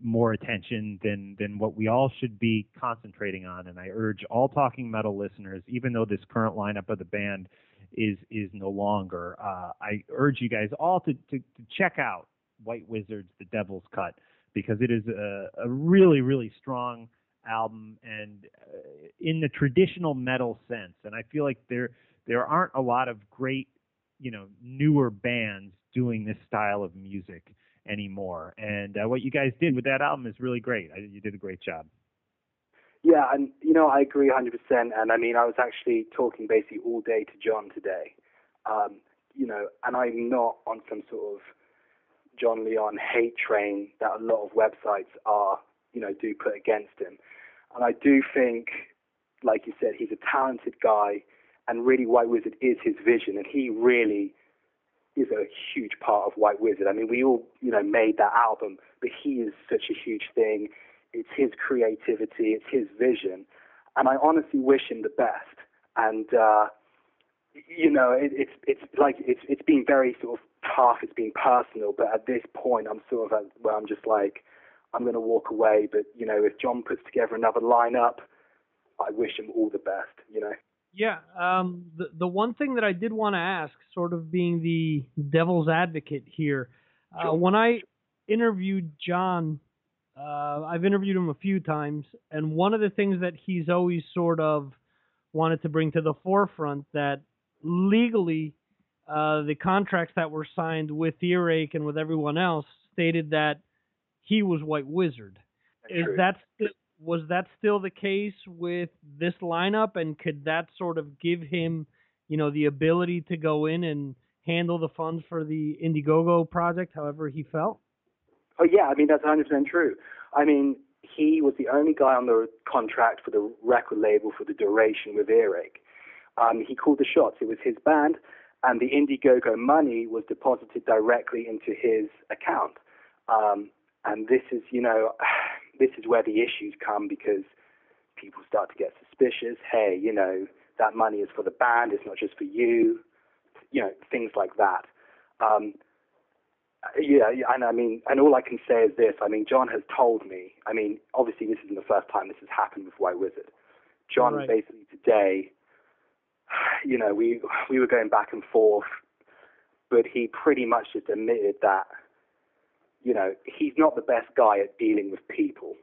more attention than than what we all should be concentrating on. And I urge all talking metal listeners, even though this current lineup of the band is is no longer, uh, I urge you guys all to, to to check out White Wizzards: The Devil's Cut because it is a, a really really strong album and uh, in the traditional metal sense. And I feel like there there aren't a lot of great, you know, newer bands doing this style of music anymore. And uh, what you guys did with that album is really great. I, you did a great job. Yeah, and you know I agree 100%. And I mean I was actually talking basically all day to Jon today. Um, you know, and I'm not on some sort of Jon Leon hate train that a lot of websites are, you know, do put against him. And I do think, like you said, he's a talented guy, and really White Wizzard is his vision, and he really is a huge part of White Wizzard. I mean, we all, you know, made that album, but he is such a huge thing. It's his creativity, it's his vision, and I honestly wish him the best. And uh, you know, it, it's it's like it's it's been very sort of tough. It's been personal, but at this point, I'm sort of at where I'm just like, I'm going to walk away. But you know, if Jon puts together another lineup, I wish him all the best. You know. Yeah. Um, the the one thing that I did want to ask, sort of being the devil's advocate here, uh, Sure. when I interviewed Jon, uh, I've interviewed him a few times, and one of the things that he's always sort of wanted to bring to the forefront that legally, uh, the contracts that were signed with Earache and with everyone else stated that he was White Wizzard. Is True. that was that still the case with this lineup, and could that sort of give him, you know, the ability to go in and handle the funds for the Indiegogo project, however he felt? Oh yeah, I mean that's 100% true. I mean he was the only guy on the contract for the record label for the duration with Earache. Um, he called the shots. It was his band, and the Indiegogo money was deposited directly into his account. Um, and this is, you know, this is where the issues come because people start to get suspicious. Hey, you know, that money is for the band. It's not just for you. You know, things like that. Um, yeah, and I mean, and all I can say is this. I mean, Jon has told me. I mean, obviously, this isn't the first time this has happened with White Wizzard. Jon Right. basically today, you know, we we were going back and forth, but he pretty much just admitted that, you know, he's not the best guy at dealing with people,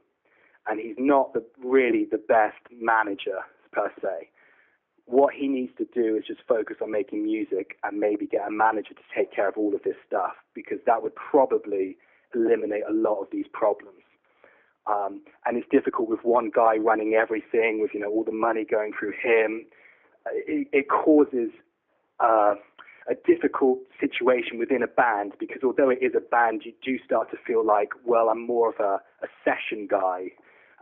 and he's not the really the best manager per se what he needs to do is just focus on making music and maybe get a manager to take care of all of this stuff because that would probably eliminate a lot of these problems. Um, and it's difficult with one guy running everything, with you know all the money going through him. It, it causes uh, a difficult situation within a band because although it is a band, you do start to feel like, well, I'm more of a, a session guy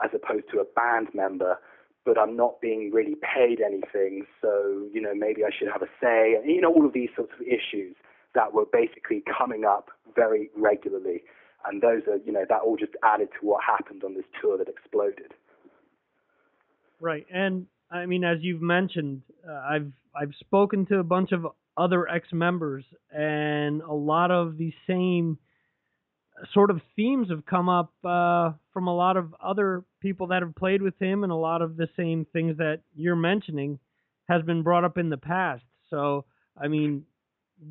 as opposed to a band member but I'm not being really paid anything, so you know maybe I should have a say. You know all of these sorts of issues that were basically coming up very regularly, and those are you know that all just added to what happened on this tour that exploded. Right, and I mean, as you've mentioned, uh, I've I've spoken to a bunch of other ex-members, and a lot of the same sort of themes have come up uh, from a lot of other people that have played with him, and a lot of the same things that you're mentioning has been brought up in the past. So, I mean,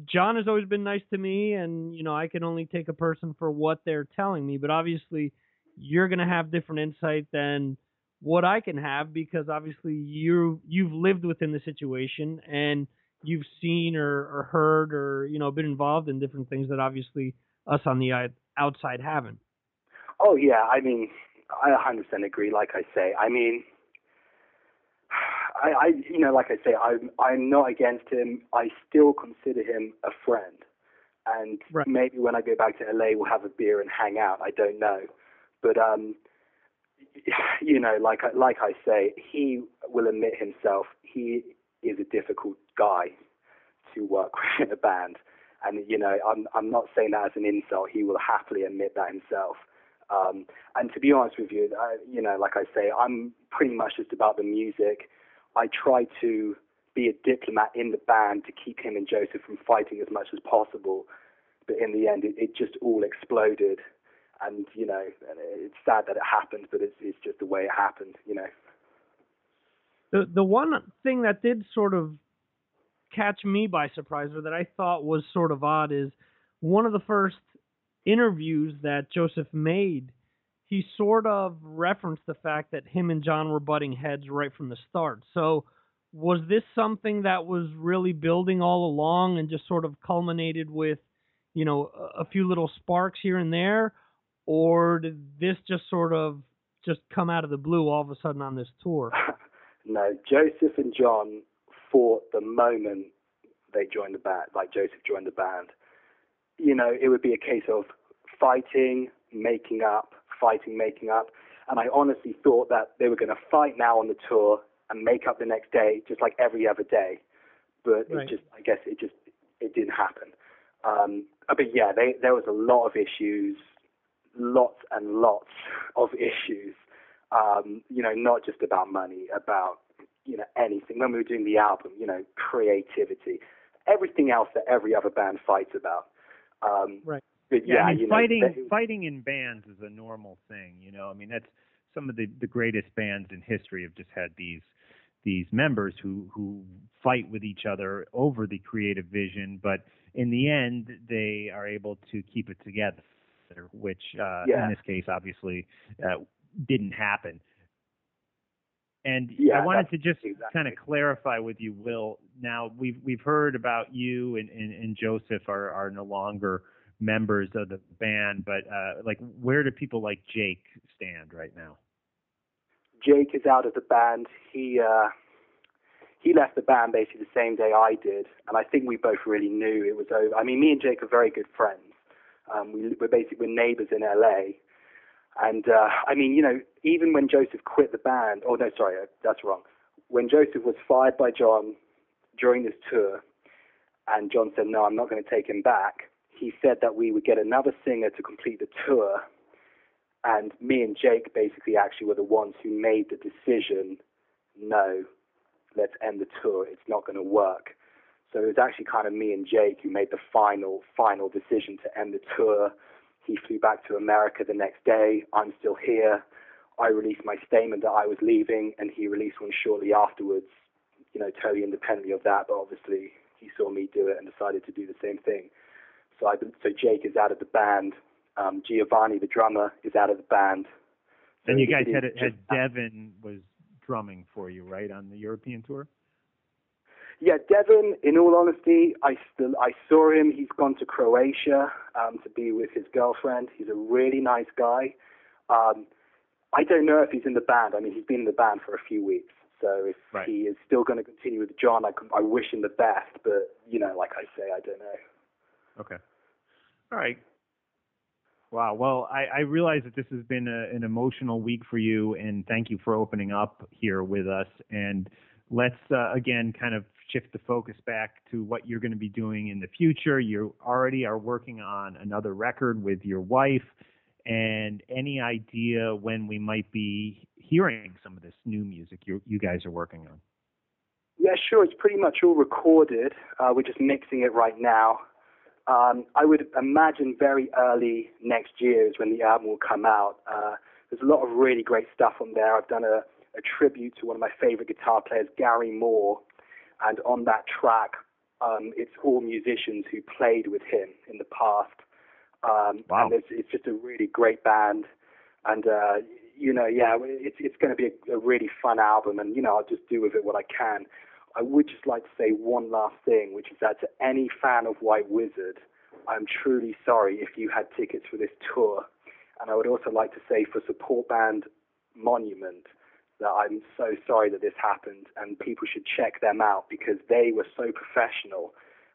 Jon has always been nice to me, and you know, I can only take a person for what they're telling me. But obviously, you're gonna have different insight than what I can have because obviously you you've lived within the situation and you've seen or, or heard or you know been involved in different things that obviously us on the outside haven't. Oh yeah, I mean I 100% agree. Like I say, I mean. I, I, you know, like I say, I'm, I'm not against him. I still consider him a friend, and Right. maybe when I go back to LA, we'll have a beer and hang out. I don't know, but um, you know, like I, like I say, he will admit himself he is a difficult guy to work with in a band, and you know, I'm I'm not saying that as an insult. He will happily admit that himself. Um, and to be honest with you, I, you know, like I say, I'm pretty much just about the music. I try to be a diplomat in the band to keep him and Joseph from fighting as much as possible. But in the end, it, it just all exploded. And, you know, it's sad that it happened, but it's, it's just the way it happened, you know. The the one thing that did sort of catch me by surprise or that I thought was sort of odd is one of the first interviews that Joseph made he sort of referenced the fact that him and Jon were butting heads right from the start. So was this something that was really building all along and just sort of culminated with, you know, a, few little sparks here and there, or did this just sort of just come out of the blue all of a sudden on this tour? No, Joseph and Jon the moment they joined the band, like Joseph joined the band. You know, it would be a case of fighting, making up, fighting, making up. And I honestly thought that they were going to fight now on the tour and make up the next day, just like every other day. But Right. it just, I guess it just, it didn't happen. Um, but yeah, they, there was a lot of issues, lots and lots of issues. Um, you know, not just about money, about you know anything. When we were doing the album, you know, creativity, everything else that every other band fights about. Um, Right. But Yeah, yeah, I mean, you know, fighting they- fighting in bands is a normal thing. You know, I mean, that's some of the the greatest bands in history have just had these these members who who fight with each other over the creative vision, but in the end, they are able to keep it together, which uh, Yeah. in this case, obviously, uh, didn't happen. And Yeah, I wanted to just exactly. kind of clarify with you, Will. Now we've we've heard about you and, and, and Joseph are, are no longer members of the band, but uh, like where do people like Jake stand right now? Jake is out of the band. He uh, he left the band basically the same day I did, and I think we both really knew it was over. I mean, me and Jake are very good friends. Um, we, we're basically we're neighbors in LA, and uh, I mean, you know, even when Joseph quit the band, oh no, sorry, uh, that's wrong. When Joseph was fired by Jon during this tour, and Jon said, "No, I'm not going to take him back." He said that we would get another singer to complete the tour, and me and Jake basically actually were the ones who made the decision. No, let's end the tour. It's not going to work. So it was actually kind of me and Jake who made the final, final decision to end the tour. He flew back to America the next day. I'm still here. I released my statement that I was leaving, and he released one shortly afterwards, you know, totally independently of that. But obviously, he saw me do it and decided to do the same thing. So, I, so Jake is out of the band. Um, Giovanni, the drummer, is out of the band. So And you guys it had had Devin was drumming for you, right, on the European tour? Yeah, Devin. In all honesty, I still I saw him. He's gone to Croatia um, to be with his girlfriend. He's a really nice guy. Um, I don't know if he's in the band. I mean, he's been in the band for a few weeks. So if Right. he is still going to continue with Jon, I, I wish him the best. But you know, like I say, I don't know. Okay. All right. Wow. Well, I, I realize that this has been a, an emotional week for you, and thank you for opening up here with us. And let's uh, again kind of shift the focus back to what you're going to be doing in the future. You already are working on another record with your wife, and any idea when we might be hearing some of this new music you you guys are working on? Yeah, sure. It's pretty much all recorded. Uh, we're just mixing it right now. Um, I would imagine very early next year is when the album will come out. Uh, there's a lot of really great stuff on there. I've done a, a tribute to one of my favorite guitar players, Gary Moore, and on that track, um, it's all musicians who played with him in the past. Um, Wow. And it's, it's just a really great band. And, uh, you know, yeah, it's, it's going to be a, a really fun album. And, you know, I'll just do with it what I can. I would just like to say one last thing, which is that to any fan of White Wizzard, I'm truly sorry if you had tickets for this tour. And I would also like to say for support band Monument that I'm so sorry that this happened and people should check them out because they were so professional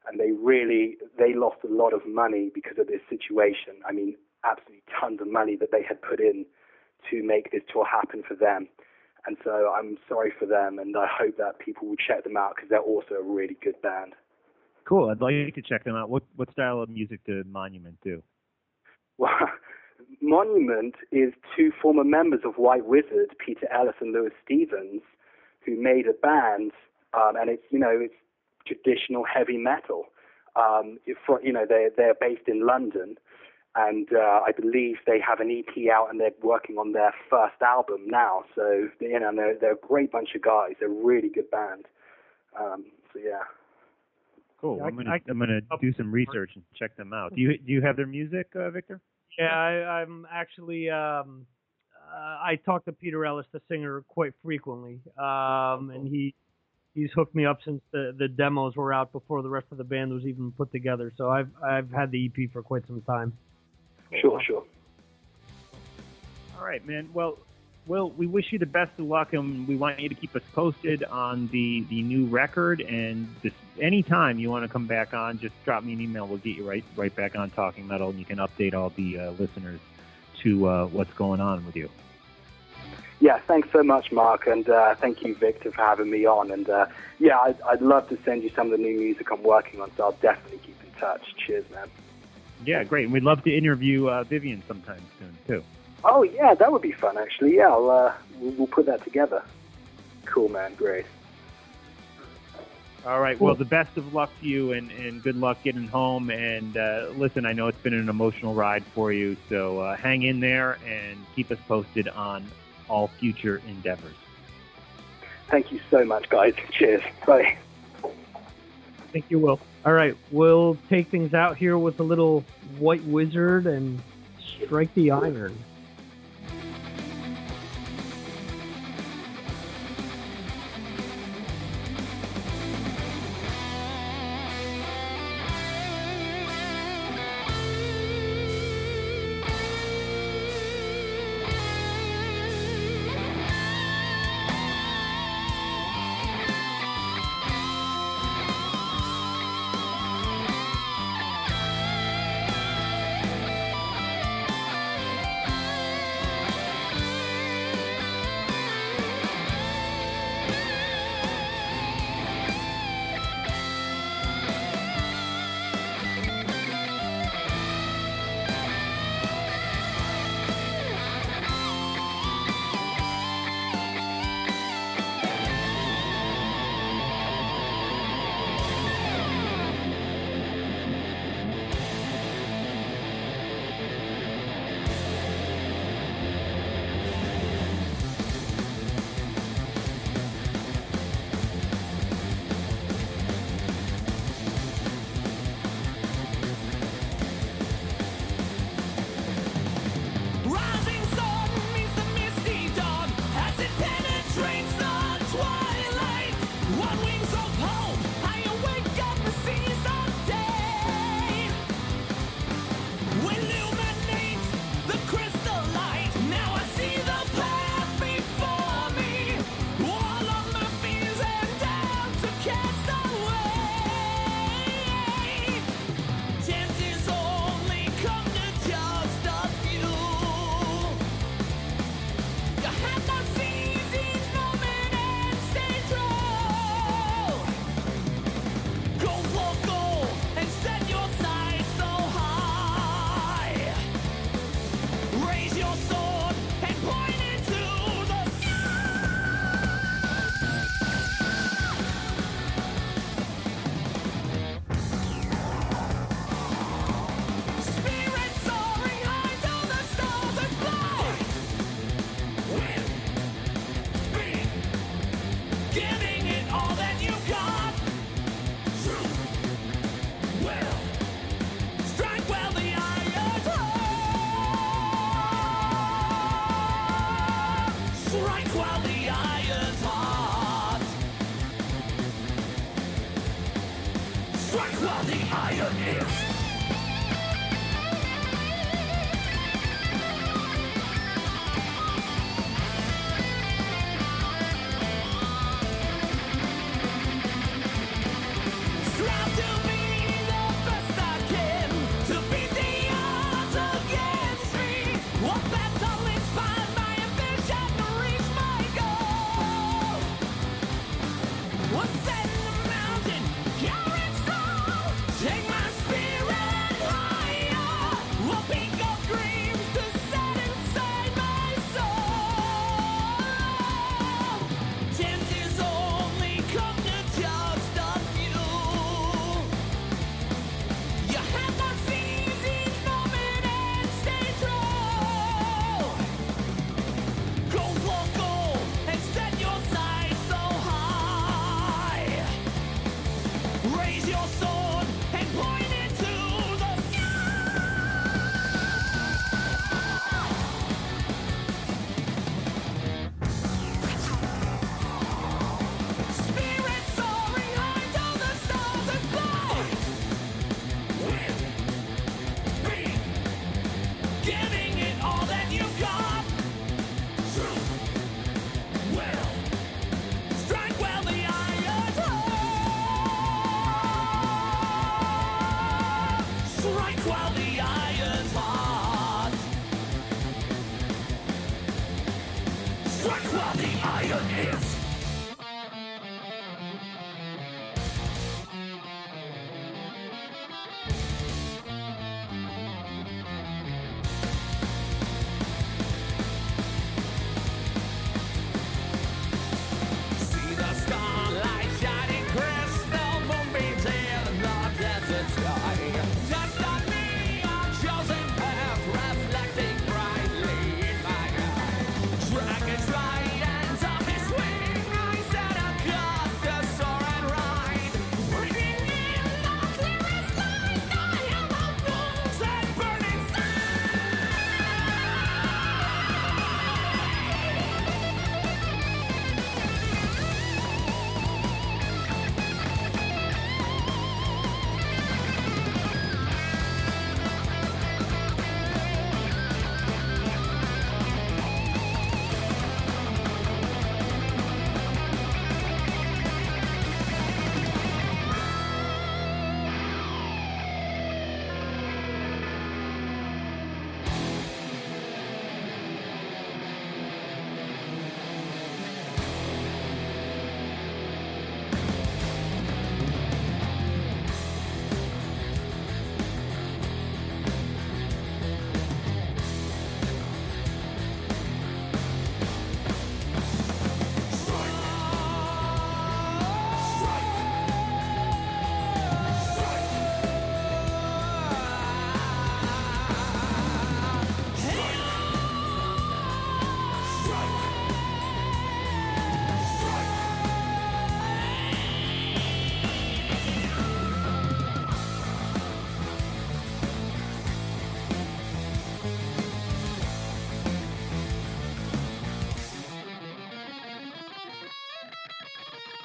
and they really they lost a lot of money because of this situation. I mean, absolutely tons of money that they had put in to make this tour happen for them. And so I'm sorry for them, and I hope that people will check them out because they're also a really good band. Cool. I'd like you to check them out. What what style of music did Monument do? Well, Monument is two former members of White Wizzard, Peter Ellis and Lewis Stevens, who made a band, um, and it's you know it's traditional heavy metal. Um, for, you know they're they're based in London, and uh, I believe they have an EP out, and they're working on their first album now. So you know they're they're a great bunch of guys. They're a really good band. Um, so yeah. Cool. Yeah, I- I'm gonna I- I'm gonna do some research and check them out. Do you do you have their music, uh, Victor? Yeah, I, I'm actually um, I talk to Peter Ellis, the singer, quite frequently, um, and he he's hooked me up since the, the demos were out before the rest of the band was even put together. So I've I've had the EP for quite some time. Sure, sure. All right, man. Well, Will, we wish you the best of luck, and we want you to keep us posted on the, the new record. And this, anytime you want to come back on, just drop me an email. We'll get you right right back on Talking Metal, and you can update all the uh, listeners to uh, what's going on with you. Yeah, thanks so much, Mark, and uh, thank you, Victor, for having me on. And uh, yeah, I'd, I'd love to send you some of the new music I'm working on, so I'll definitely keep in touch. Cheers, man. Yeah, great. And we'd love to interview uh, Vivian sometime soon, too. Oh yeah, that would be fun actually. Yeah, I'll, uh, we'll, put that together. Cool, man. Great. All right. Well, the best of luck to you, and, and good luck getting home. And uh, listen, I know it's been an emotional ride for you, so uh, hang in there and keep us posted on all future endeavors. Thank you so much, guys. Cheers. Bye. Thank you, Will. All right, we'll take things out here with a little White Wizzard and Strike the Iron.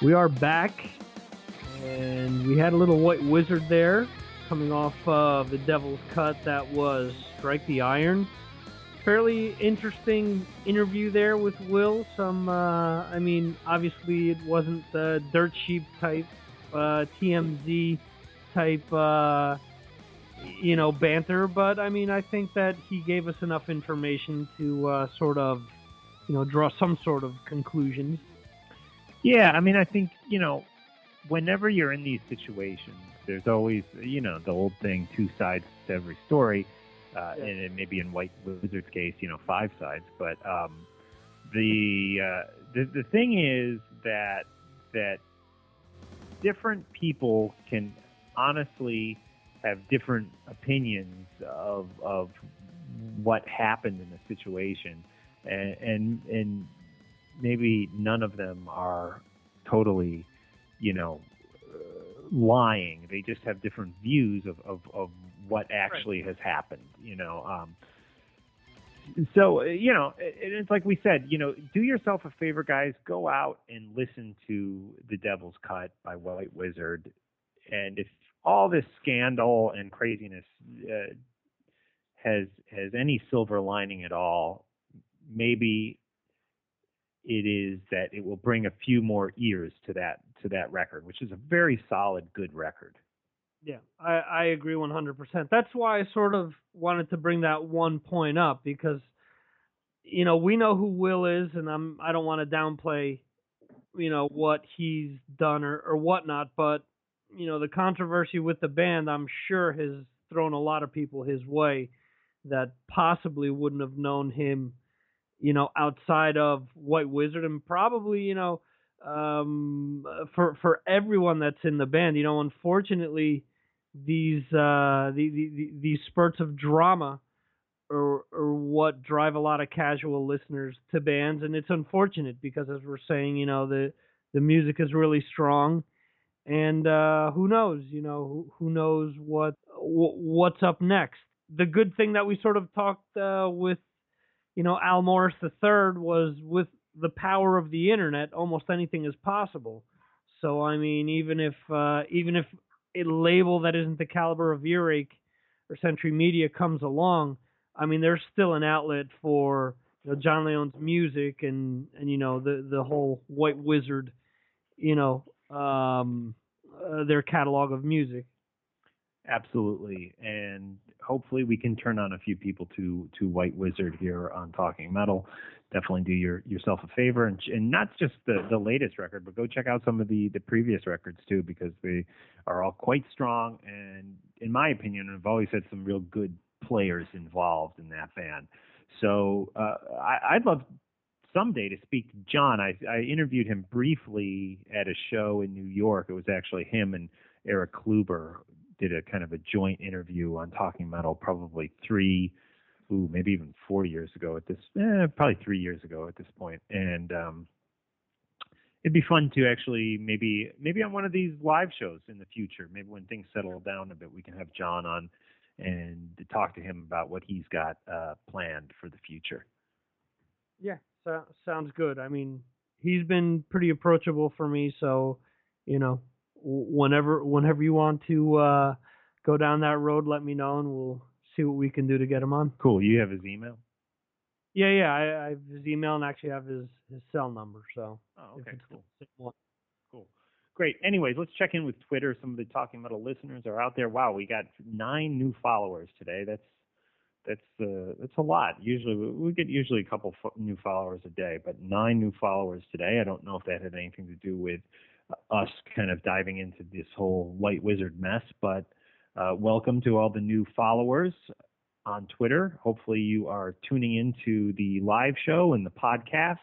We are back, and we had a little white wizzard there coming off of the Devil's Cut. That was Strike the Iron. Fairly interesting interview there with Will. Some, uh, I mean, obviously it wasn't the dirt sheet type, uh, TMZ type, uh, you know, banter, but I mean, I think that he gave us enough information to uh, sort of, you know, draw some sort of conclusions. Yeah, I mean, I think you know, whenever you're in these situations, there's always you know the old thing, two sides to every story, uh, Yeah. and, maybe in White Wizzard's case, you know, five sides. But um, the uh, the the thing is that that different people can honestly have different opinions of of what happened in the situation, and and and maybe none of them are totally, you know, uh, lying. They just have different views of, of, of what actually has happened, you know. Um, so, uh, you know, it, it's like we said, you know, do yourself a favor, guys. Go out and listen to The Devil's Cut by White Wizzard. And if all this scandal and craziness uh, has has any silver lining at all, maybe it is that it will bring a few more ears to that to that record, which is a very solid, good record. Yeah, I, I agree 100%. That's why I sort of wanted to bring that one point up because, you know, we know who Will is, and I'm I don't want to downplay, you know, what he's done or or whatnot, but you know, the controversy with the band, I'm sure has thrown a lot of people his way that possibly wouldn't have known him, you know, outside of White Wizzard, and probably, you know, um, for for everyone that's in the band, you know, unfortunately these uh the, the, the these spurts of drama are, are what drive a lot of casual listeners to bands and it's unfortunate because as we're saying you know the the music is really strong and uh who knows you know who, who knows what wh- what's up next. The good thing that we sort of talked uh with you know Al Morris III was with the power of the internet almost anything is possible so I mean even if uh even if a label that isn't the caliber of Earache or Century Media comes along, I mean, there's still an outlet for you know, Jon Leon's music and and you know the the whole White Wizzard, you know, um, uh, their catalog of music. Absolutely, and hopefully we can turn on a few people to to White Wizzard here on Talking Metal. Definitely do your yourself a favor and and not just the the latest record, but go check out some of the the previous records too because they are all quite strong and in my opinion, I've always had some real good players involved in that band. So uh, I, I'd love someday to speak to Jon. I, I interviewed him briefly at a show in New York. It was actually him and Eric Kluber did a kind of a joint interview on Talking Metal probably three, ooh, maybe even four years ago at this, eh, probably three years ago at this point. And um, it'd be fun to actually maybe maybe on one of these live shows in the future, maybe when things settle down a bit, we can have Jon on and talk to him about what he's got uh, planned for the future. Yeah, so, sounds good. I mean, he's been pretty approachable for me, so you know, whenever whenever you want to uh, go down that road, let me know, and we'll see what we can do to get him on. Cool. You have his email? Yeah, yeah, I, I have his email and actually have his his cell number. So Oh, okay, cool. Cool. Great. Anyways, let's check in with Twitter. Some of the Talking Metal listeners are out there. Wow, we got nine new followers today. That's that's uh, that's a lot. Usually we, get usually a couple fo- new followers a day, but nine new followers today. I don't know if that had anything to do with us kind of diving into this whole White Wizzard mess, but uh, welcome to all the new followers on Twitter. Hopefully you are tuning into the live show and the podcast.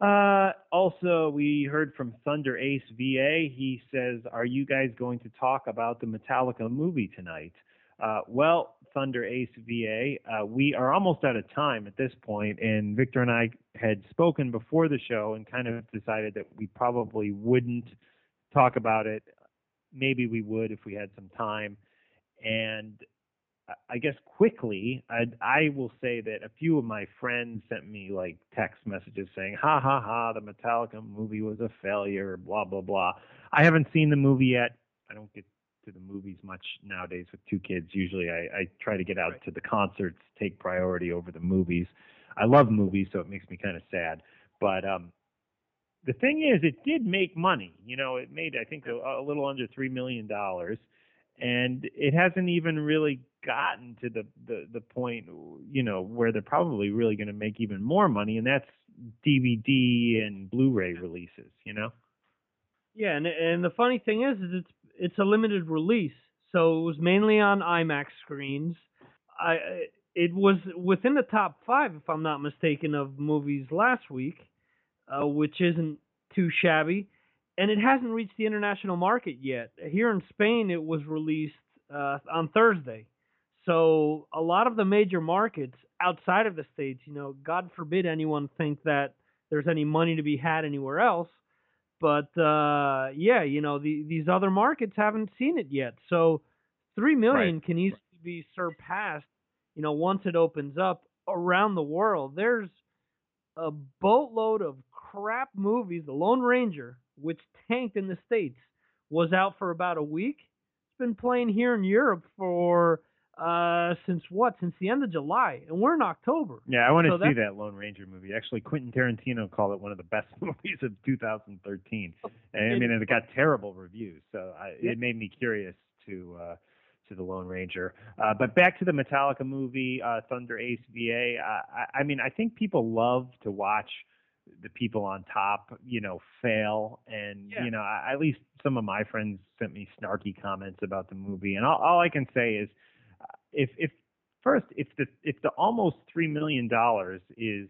Uh, also, we heard from Thunder Ace VA. He says, "Are you guys going to talk about the Metallica movie tonight?" Uh, well, Thunder Ace VA, uh, we are almost out of time at this point, and Victor and I had spoken before the show and kind of decided that we probably wouldn't talk about it. Maybe we would if we had some time. And I- guess quickly, I, I will say that a few of my friends sent me like text messages saying, "Ha ha ha, the Metallica movie was a failure." Blah blah blah. I haven't seen the movie yet. I don't get to the movies much nowadays with two kids. Usually, I, I try to get out to the concerts, take priority over the movies. I love movies, so it makes me kind of sad. But um, the thing is, it did make money. You know, it made I think a, a little under three million dollars, and it hasn't even really gotten to the the the point you know where they're probably really going to make even more money, and that's DVD and Blu-ray releases. You know. Yeah, and and the funny thing is, is it's it's a limited release, so it was mainly on IMAX screens. I it was within the top five, if I'm not mistaken, of movies last week, uh, which isn't too shabby, and it hasn't reached the international market yet. Here in Spain, it was released uh, on Thursday, so a lot of the major markets outside of the states, you know, God forbid anyone think that there's any money to be had anywhere else but uh yeah you know the, these other markets haven't seen it yet. So three million can easily be surpassed you know once it opens up around the world. There's a boatload of crap movies. The lone ranger which tanked in the states was out for about a week. It's been playing here in europe for uh since what since the end of july and we're in october Yeah, I want to So see that- Lone Ranger movie. Actually, Quentin Tarantino called it one of the best movies of 2013. And I mean, it got terrible reviews, so I, it made me curious to uh, to the Lone Ranger. Uh, but back to the Metallica movie, uh, Thunder Ace VA. Uh, I, I mean, I think people love to watch the people on top, you know, fail. And Yeah. you know, I, at least some of my friends sent me snarky comments about the movie, and all, all I can say is, if if first if the if the almost three million dollars is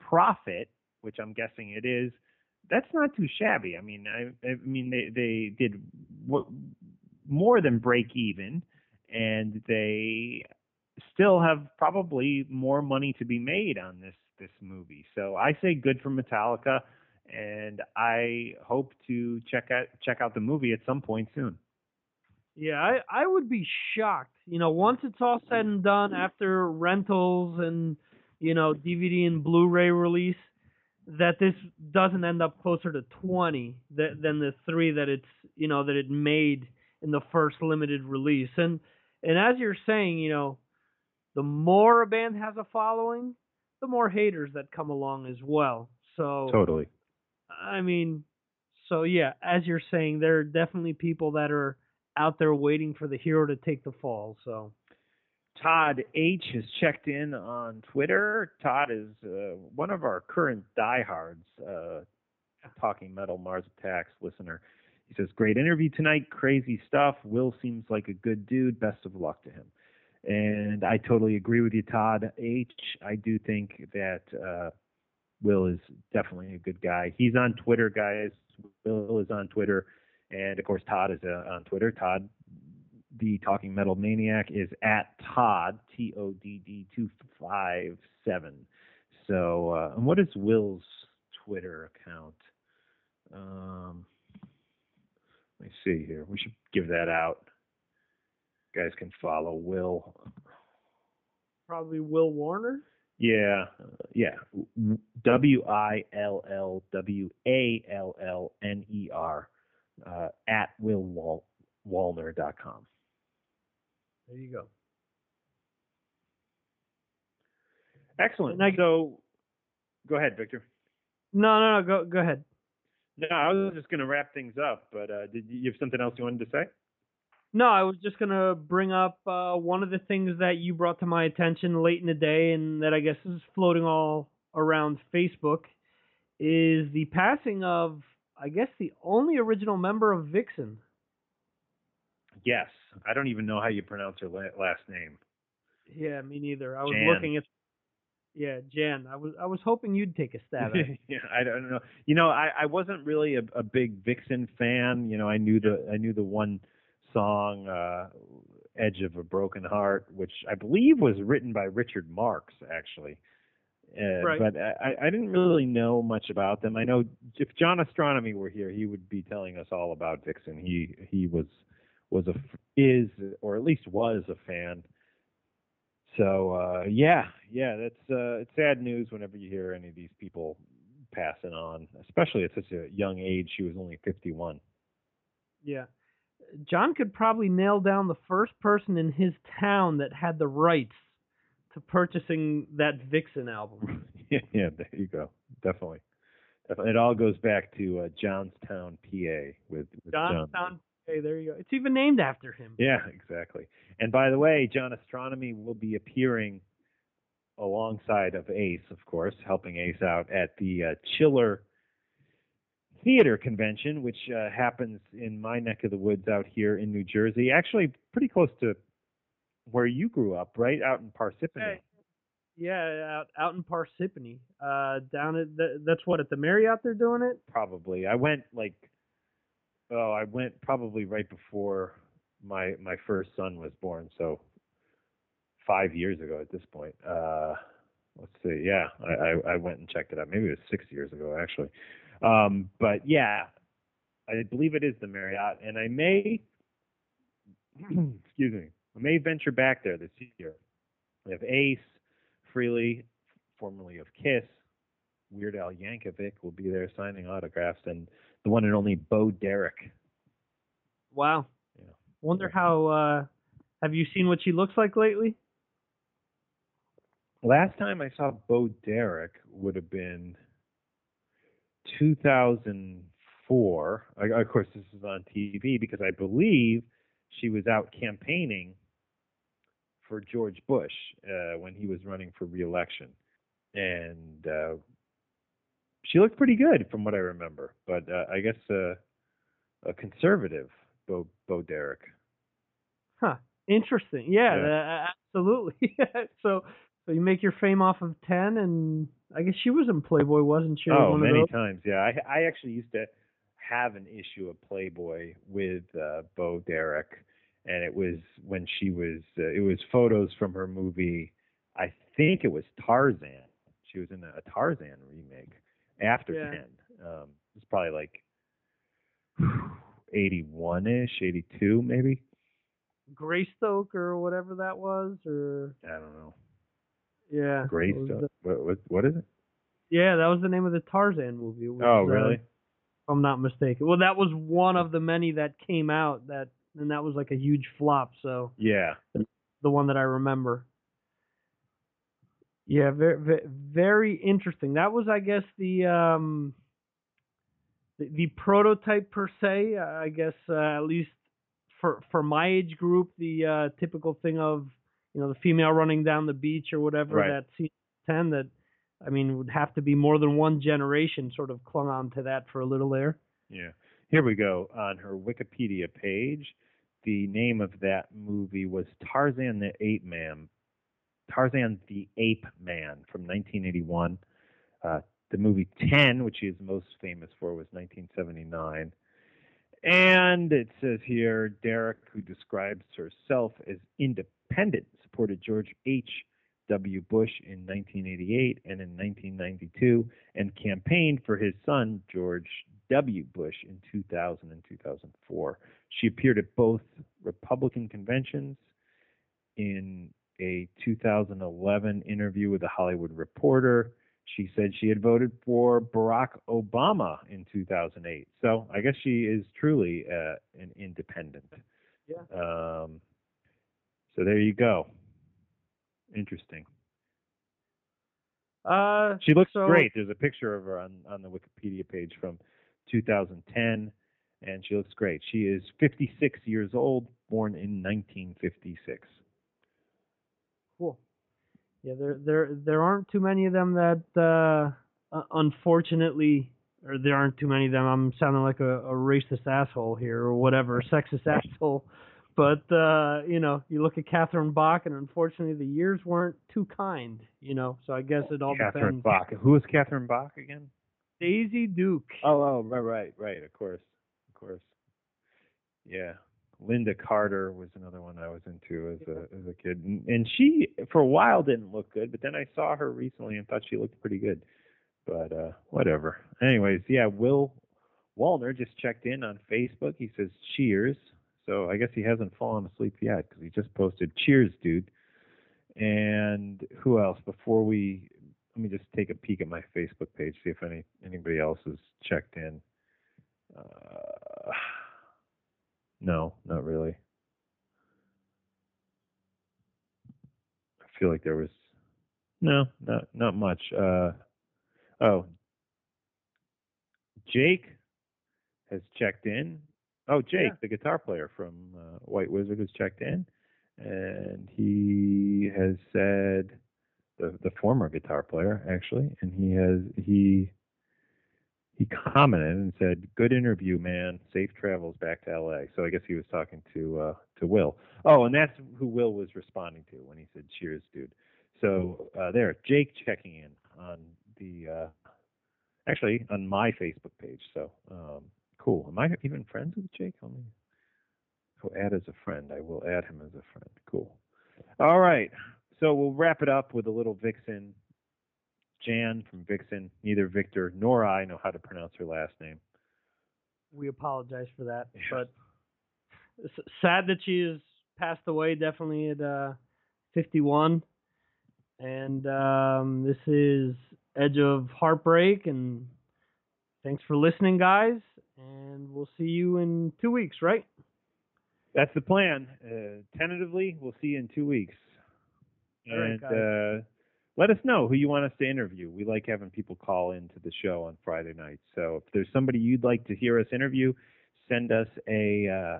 profit, which I'm guessing it is, that's not too shabby. I mean, I, I mean they they did what more than break even, and they still have probably more money to be made on this this movie. So I say good for Metallica, and I hope to check out check out the movie at some point soon. Yeah, I, I would be shocked. You know, once it's all said and done, after rentals and you know DVD and Blu-ray release, that this doesn't end up closer to twenty th- than the three that it's you know that it made in the first limited release. And and as you're saying, you know, the more a band has a following, the more haters that come along as well. So Totally. I mean, so yeah, as you're saying, there are definitely people that are out there waiting for the hero to take the fall. So Todd H has checked in on Twitter. Todd is uh, one of our current diehards, uh, Talking Metal Mars Attacks listener. He says, Great interview tonight. Crazy stuff. Will seems like a good dude. Best of luck to him. And I totally agree with you, Todd H. I do think that uh, Will is definitely a good guy. He's on Twitter, guys. Will is on Twitter. And of course, Todd is uh, on Twitter. Todd, the Talking Metal Maniac, is at Todd, T O D D 257. So, uh, and what is Will's Twitter account? Um, let me see here. We should give that out. You guys can follow Will. Probably Will Wallner. Yeah, uh, yeah. W I L L W A L L N E R uh, at willwallner.com. There you go. Excellent. I- so, go ahead, Victor. No, no, no. Go, go ahead. No, I was just going to wrap things up, but uh, did you have something else you wanted to say? No, I was just gonna bring up uh, one of the things that you brought to my attention late in the day, and that I guess is floating all around Facebook, is the passing of, I guess, the only original member of Vixen. Yes. I don't even know how you pronounce her la- last name. Yeah, me neither. I was Jan. looking at. Yeah, Jan. I was I was hoping you'd take a stab at it. yeah, I don't know. You know, I, I wasn't really a, a big Vixen fan. You know, I knew the I knew the one song, uh, "Edge of a Broken Heart," which I believe was written by Richard Marx, actually. Uh, Right. But I, I didn't really know much about them. I know if John Astronomy were here, he would be telling us all about Vixen. He he was was a is or at least was a fan. So uh, yeah, yeah, that's uh, it's sad news whenever you hear any of these people passing on, especially at such a young age. She was only 51. Yeah. John could probably nail down the first person in his town that had the rights to purchasing that Vixen album. yeah, yeah, there you go. Definitely. Definitely. It all goes back to uh, Johnstown, PA, with, with John. Johnstown. Hey, there you go. It's even named after him. Yeah, exactly. And by the way, John Astronomy will be appearing alongside of Ace, of course, helping Ace out at the uh, Chiller Theater Convention, which uh, happens in my neck of the woods out here in New Jersey. Actually, pretty close to where you grew up, right out in Parsippany. Yeah, out out in Parsippany, uh, down at the, that's what at the Marriott they're doing it. Probably. I went like, oh, I went probably right before my my first son was born, so five years ago at this point. Uh, let's see. Yeah, I, I I went and checked it out. Maybe it was six years ago actually. Um, but yeah, I believe it is the Marriott, and I may, excuse me, I may venture back there this year. We have Ace, Frehley, formerly of Kiss, Weird Al Yankovic will be there signing autographs, and the one and only Bo Derek. Wow. Yeah. Wonder how. uh Have you seen what she looks like lately? Last time I saw Bo Derek would have been 2004. I- Of course, this is on TV because I believe she was out campaigning for George Bush uh, when he was running for reelection, and uh, she looked pretty good from what I remember. But uh, I guess uh, a conservative, Bo Bo Derek. Huh. Interesting. Yeah, Yeah. absolutely. so, so you make your fame off of ten, and I guess she was in Playboy, wasn't she? Oh, many times. Yeah, I I actually used to have an issue of Playboy with uh, Bo Derek, and it was when she was. Uh, it was photos from her movie. I think it was Tarzan. She was in a Tarzan remake after Yeah. ten. Um, it's probably like eighty-one ish, eighty-two maybe. Greystoke or whatever that was, or I don't know. yeah, Greystoke. the- What, what what is it? yeah, that was the name of the Tarzan movie. Was, Oh, uh, really? if I'm not mistaken. Well, that was one of the many that came out that, and that was like a huge flop. So Yeah. the one that I remember. Yeah, very, very interesting. That was, I guess, the um, the, the prototype per se. I guess uh, at least for for my age group, the uh, typical thing of you know the female running down the beach or whatever Right. that scene ten that I mean would have to be more than one generation sort of clung on to that for a little there. Yeah. Here we go. On her Wikipedia page, the name of that movie was Tarzan the Ape Man. Tarzan the Ape Man from 1981. Uh, the movie 10, which she is most famous for, was 1979. And it says here Derek, who describes herself as independent, supported George H. W. Bush in 1988 and in 1992, and campaigned for his son, George W. Bush, in 2000 and 2004. She appeared at both Republican conventions. In a 2011 interview with the Hollywood Reporter, she said she had voted for Barack Obama in 2008. So I guess she is truly uh, an independent. Yeah. Um, so there you go. Interesting. Uh, She looks so- great. There's a picture of her on, on the Wikipedia page from 2010, and she looks great. She is 56 years old, born in 1956. Cool. Yeah, there there there aren't too many of them that uh unfortunately or there aren't too many of them. I'm sounding like a, a racist asshole here or whatever, sexist asshole. But uh, you know, you look at Catherine Bach and unfortunately the years weren't too kind, you know. So I guess it all Catherine depends. Bach. Who is Catherine Bach again? Daisy Duke. Oh, oh, right, right, right. Of course, of course. Yeah, Lynda Carter was another one I was into as a as a kid, and, and she for a while didn't look good, but then I saw her recently and thought she looked pretty good. But uh whatever. Anyways, yeah, Will Wallner just checked in on Facebook. He says cheers. So I guess he hasn't fallen asleep yet because he just posted cheers, dude. And who else? Before we let me just take a peek at my Facebook page, see if any anybody else has checked in. Uh, no, not really. I feel like there was no, not not much. Uh, oh, Jake has checked in. Oh, Jake, Yeah. the guitar player from uh, White Wizzard, has checked in, and he has said the the former guitar player actually, and he has he he commented and said, "Good interview, man. Safe travels back to L.A." So I guess he was talking to uh, to Will. Oh, and that's who Will was responding to when he said, "Cheers, dude." So uh, there, Jake checking in on the uh, actually on my Facebook page. So um, cool. Am I even friends with Jake? Let me go add as a friend. I will add him as a friend. Cool. All right. So we'll wrap it up with a little Vixen. Jan from Vixen. Neither Victor nor I know how to pronounce her last name. We apologize for that, Yeah. but it's sad that she has passed away. Definitely at uh, 51, and um, this is Edge of Heartbreak. And thanks for listening, guys. And we'll see you in two weeks, right? That's the plan. Uh, tentatively, we'll see you in two weeks. Right, and guys. uh, let us know who you want us to interview. We like having people call into the show on Friday nights. So if there's somebody you'd like to hear us interview, send us a uh,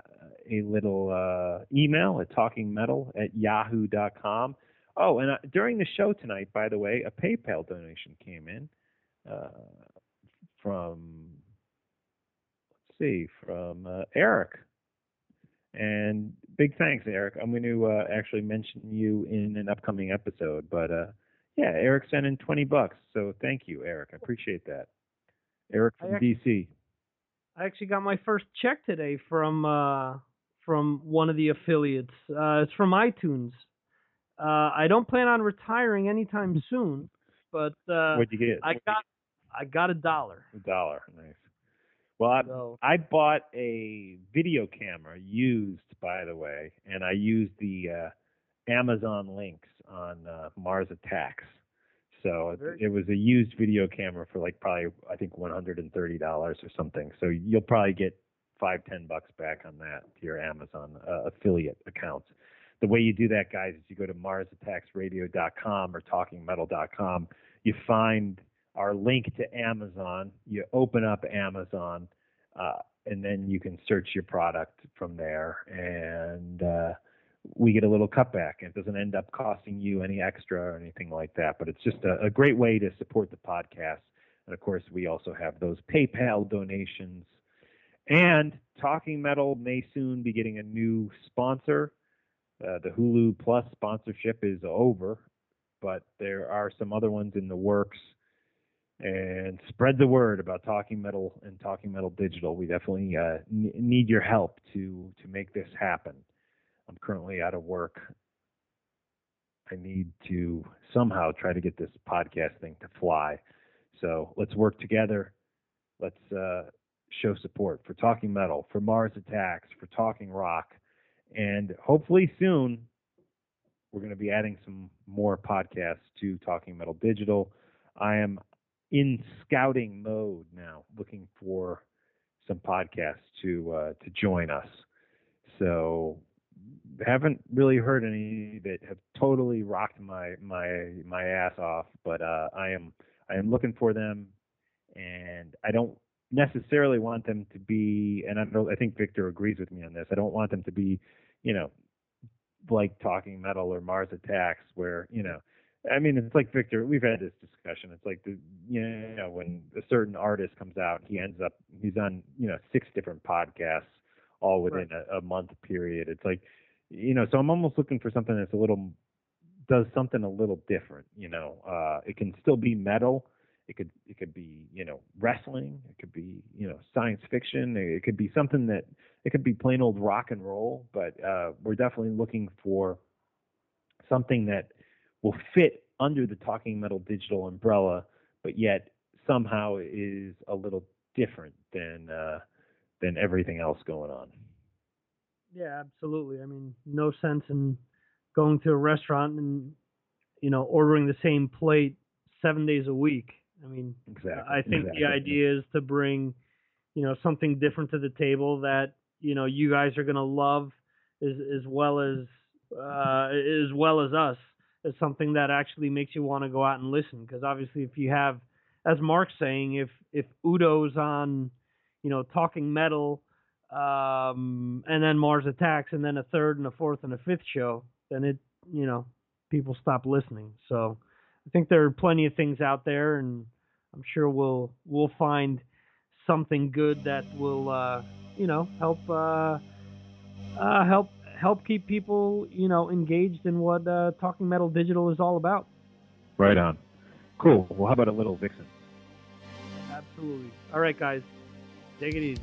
a little uh, email at talkingmetal at yahoo.com. Oh, and uh, during the show tonight, by the way, a PayPal donation came in uh, from let's see, from uh, Eric. And big thanks, Eric. I'm going to uh, actually mention you in an upcoming episode. But uh, yeah, Eric sent in 20 bucks. So thank you, Eric. I appreciate that. Eric I from ac- DC. I actually got my first check today from uh, from one of the affiliates. Uh, it's from iTunes. Uh, I don't plan on retiring anytime soon, but uh, What'd you get? I got I got a dollar. a dollar. Nice. Well, I, So I bought a video camera used, by the way, and I used the uh, Amazon links on uh, Mars Attacks. So it, it was a used video camera for like probably I think one hundred and thirty dollars or something. So you'll probably get five ten bucks back on that to your Amazon uh, affiliate accounts. The way you do that, guys, is you go to MarsAttacksRadio.com or TalkingMetal.com. You find our link to Amazon. You open up Amazon, uh, and then you can search your product from there. And uh, we get a little cutback. It doesn't end up costing you any extra or anything like that. But it's just a, a great way to support the podcast. And of course, we also have those PayPal donations. And Talking Metal may soon be getting a new sponsor. Uh, the Hulu Plus sponsorship is over, but there are some other ones in the works. And spread the word about Talking Metal and Talking Metal Digital. We definitely uh, n- need your help to to make this happen. I'm currently out of work. I need to somehow try to get this podcast thing to fly. So let's work together. Let's uh, show support for Talking Metal, for Mars Attacks, for Talking Rock, and hopefully soon we're going to be adding some more podcasts to Talking Metal Digital. I am in scouting mode now, looking for some podcasts to uh, to join us. So haven't really heard any that have totally rocked my my my ass off, but uh, I am I am looking for them, and I don't necessarily want them to be. And I don't, I think Victor agrees with me on this. I don't want them to be, you know, like Talking Metal or Mars Attacks, where you know. I mean, it's like Victor. We've had this discussion. It's like the you know when a certain artist comes out, he ends up he's on you know six different podcasts all within a, a month period. It's like you know, so I'm almost looking for something that's a little does something a little different. You know, uh, it can still be metal. It could it could be you know wrestling. It could be you know science fiction. It could be something that it could be plain old rock and roll. But uh, we're definitely looking for something that will fit under the Talking Metal digital umbrella, but yet somehow is a little different than uh, than everything else going on. Yeah, absolutely. I mean, no sense in going to a restaurant and you know ordering the same plate seven days a week. I mean, Exactly. I think exactly. the idea is to bring you know something different to the table that you know you guys are gonna love as as well as uh, as well as us. As something that actually makes you want to go out and listen. Because obviously, if you have, as Mark's saying, if if Udo's on, you know, talking metal, um, and then Mars Attacks, and then a third and a fourth and a fifth show, then it, you know, people stop listening. So I think there are plenty of things out there, and I'm sure we'll we'll find something good that will, uh, you know, help uh, uh, help help keep people, you know, engaged in what uh, Talking Metal Digital is all about. Right on. Cool. Well, how about a little Vixen? Absolutely. All right, guys, take it easy.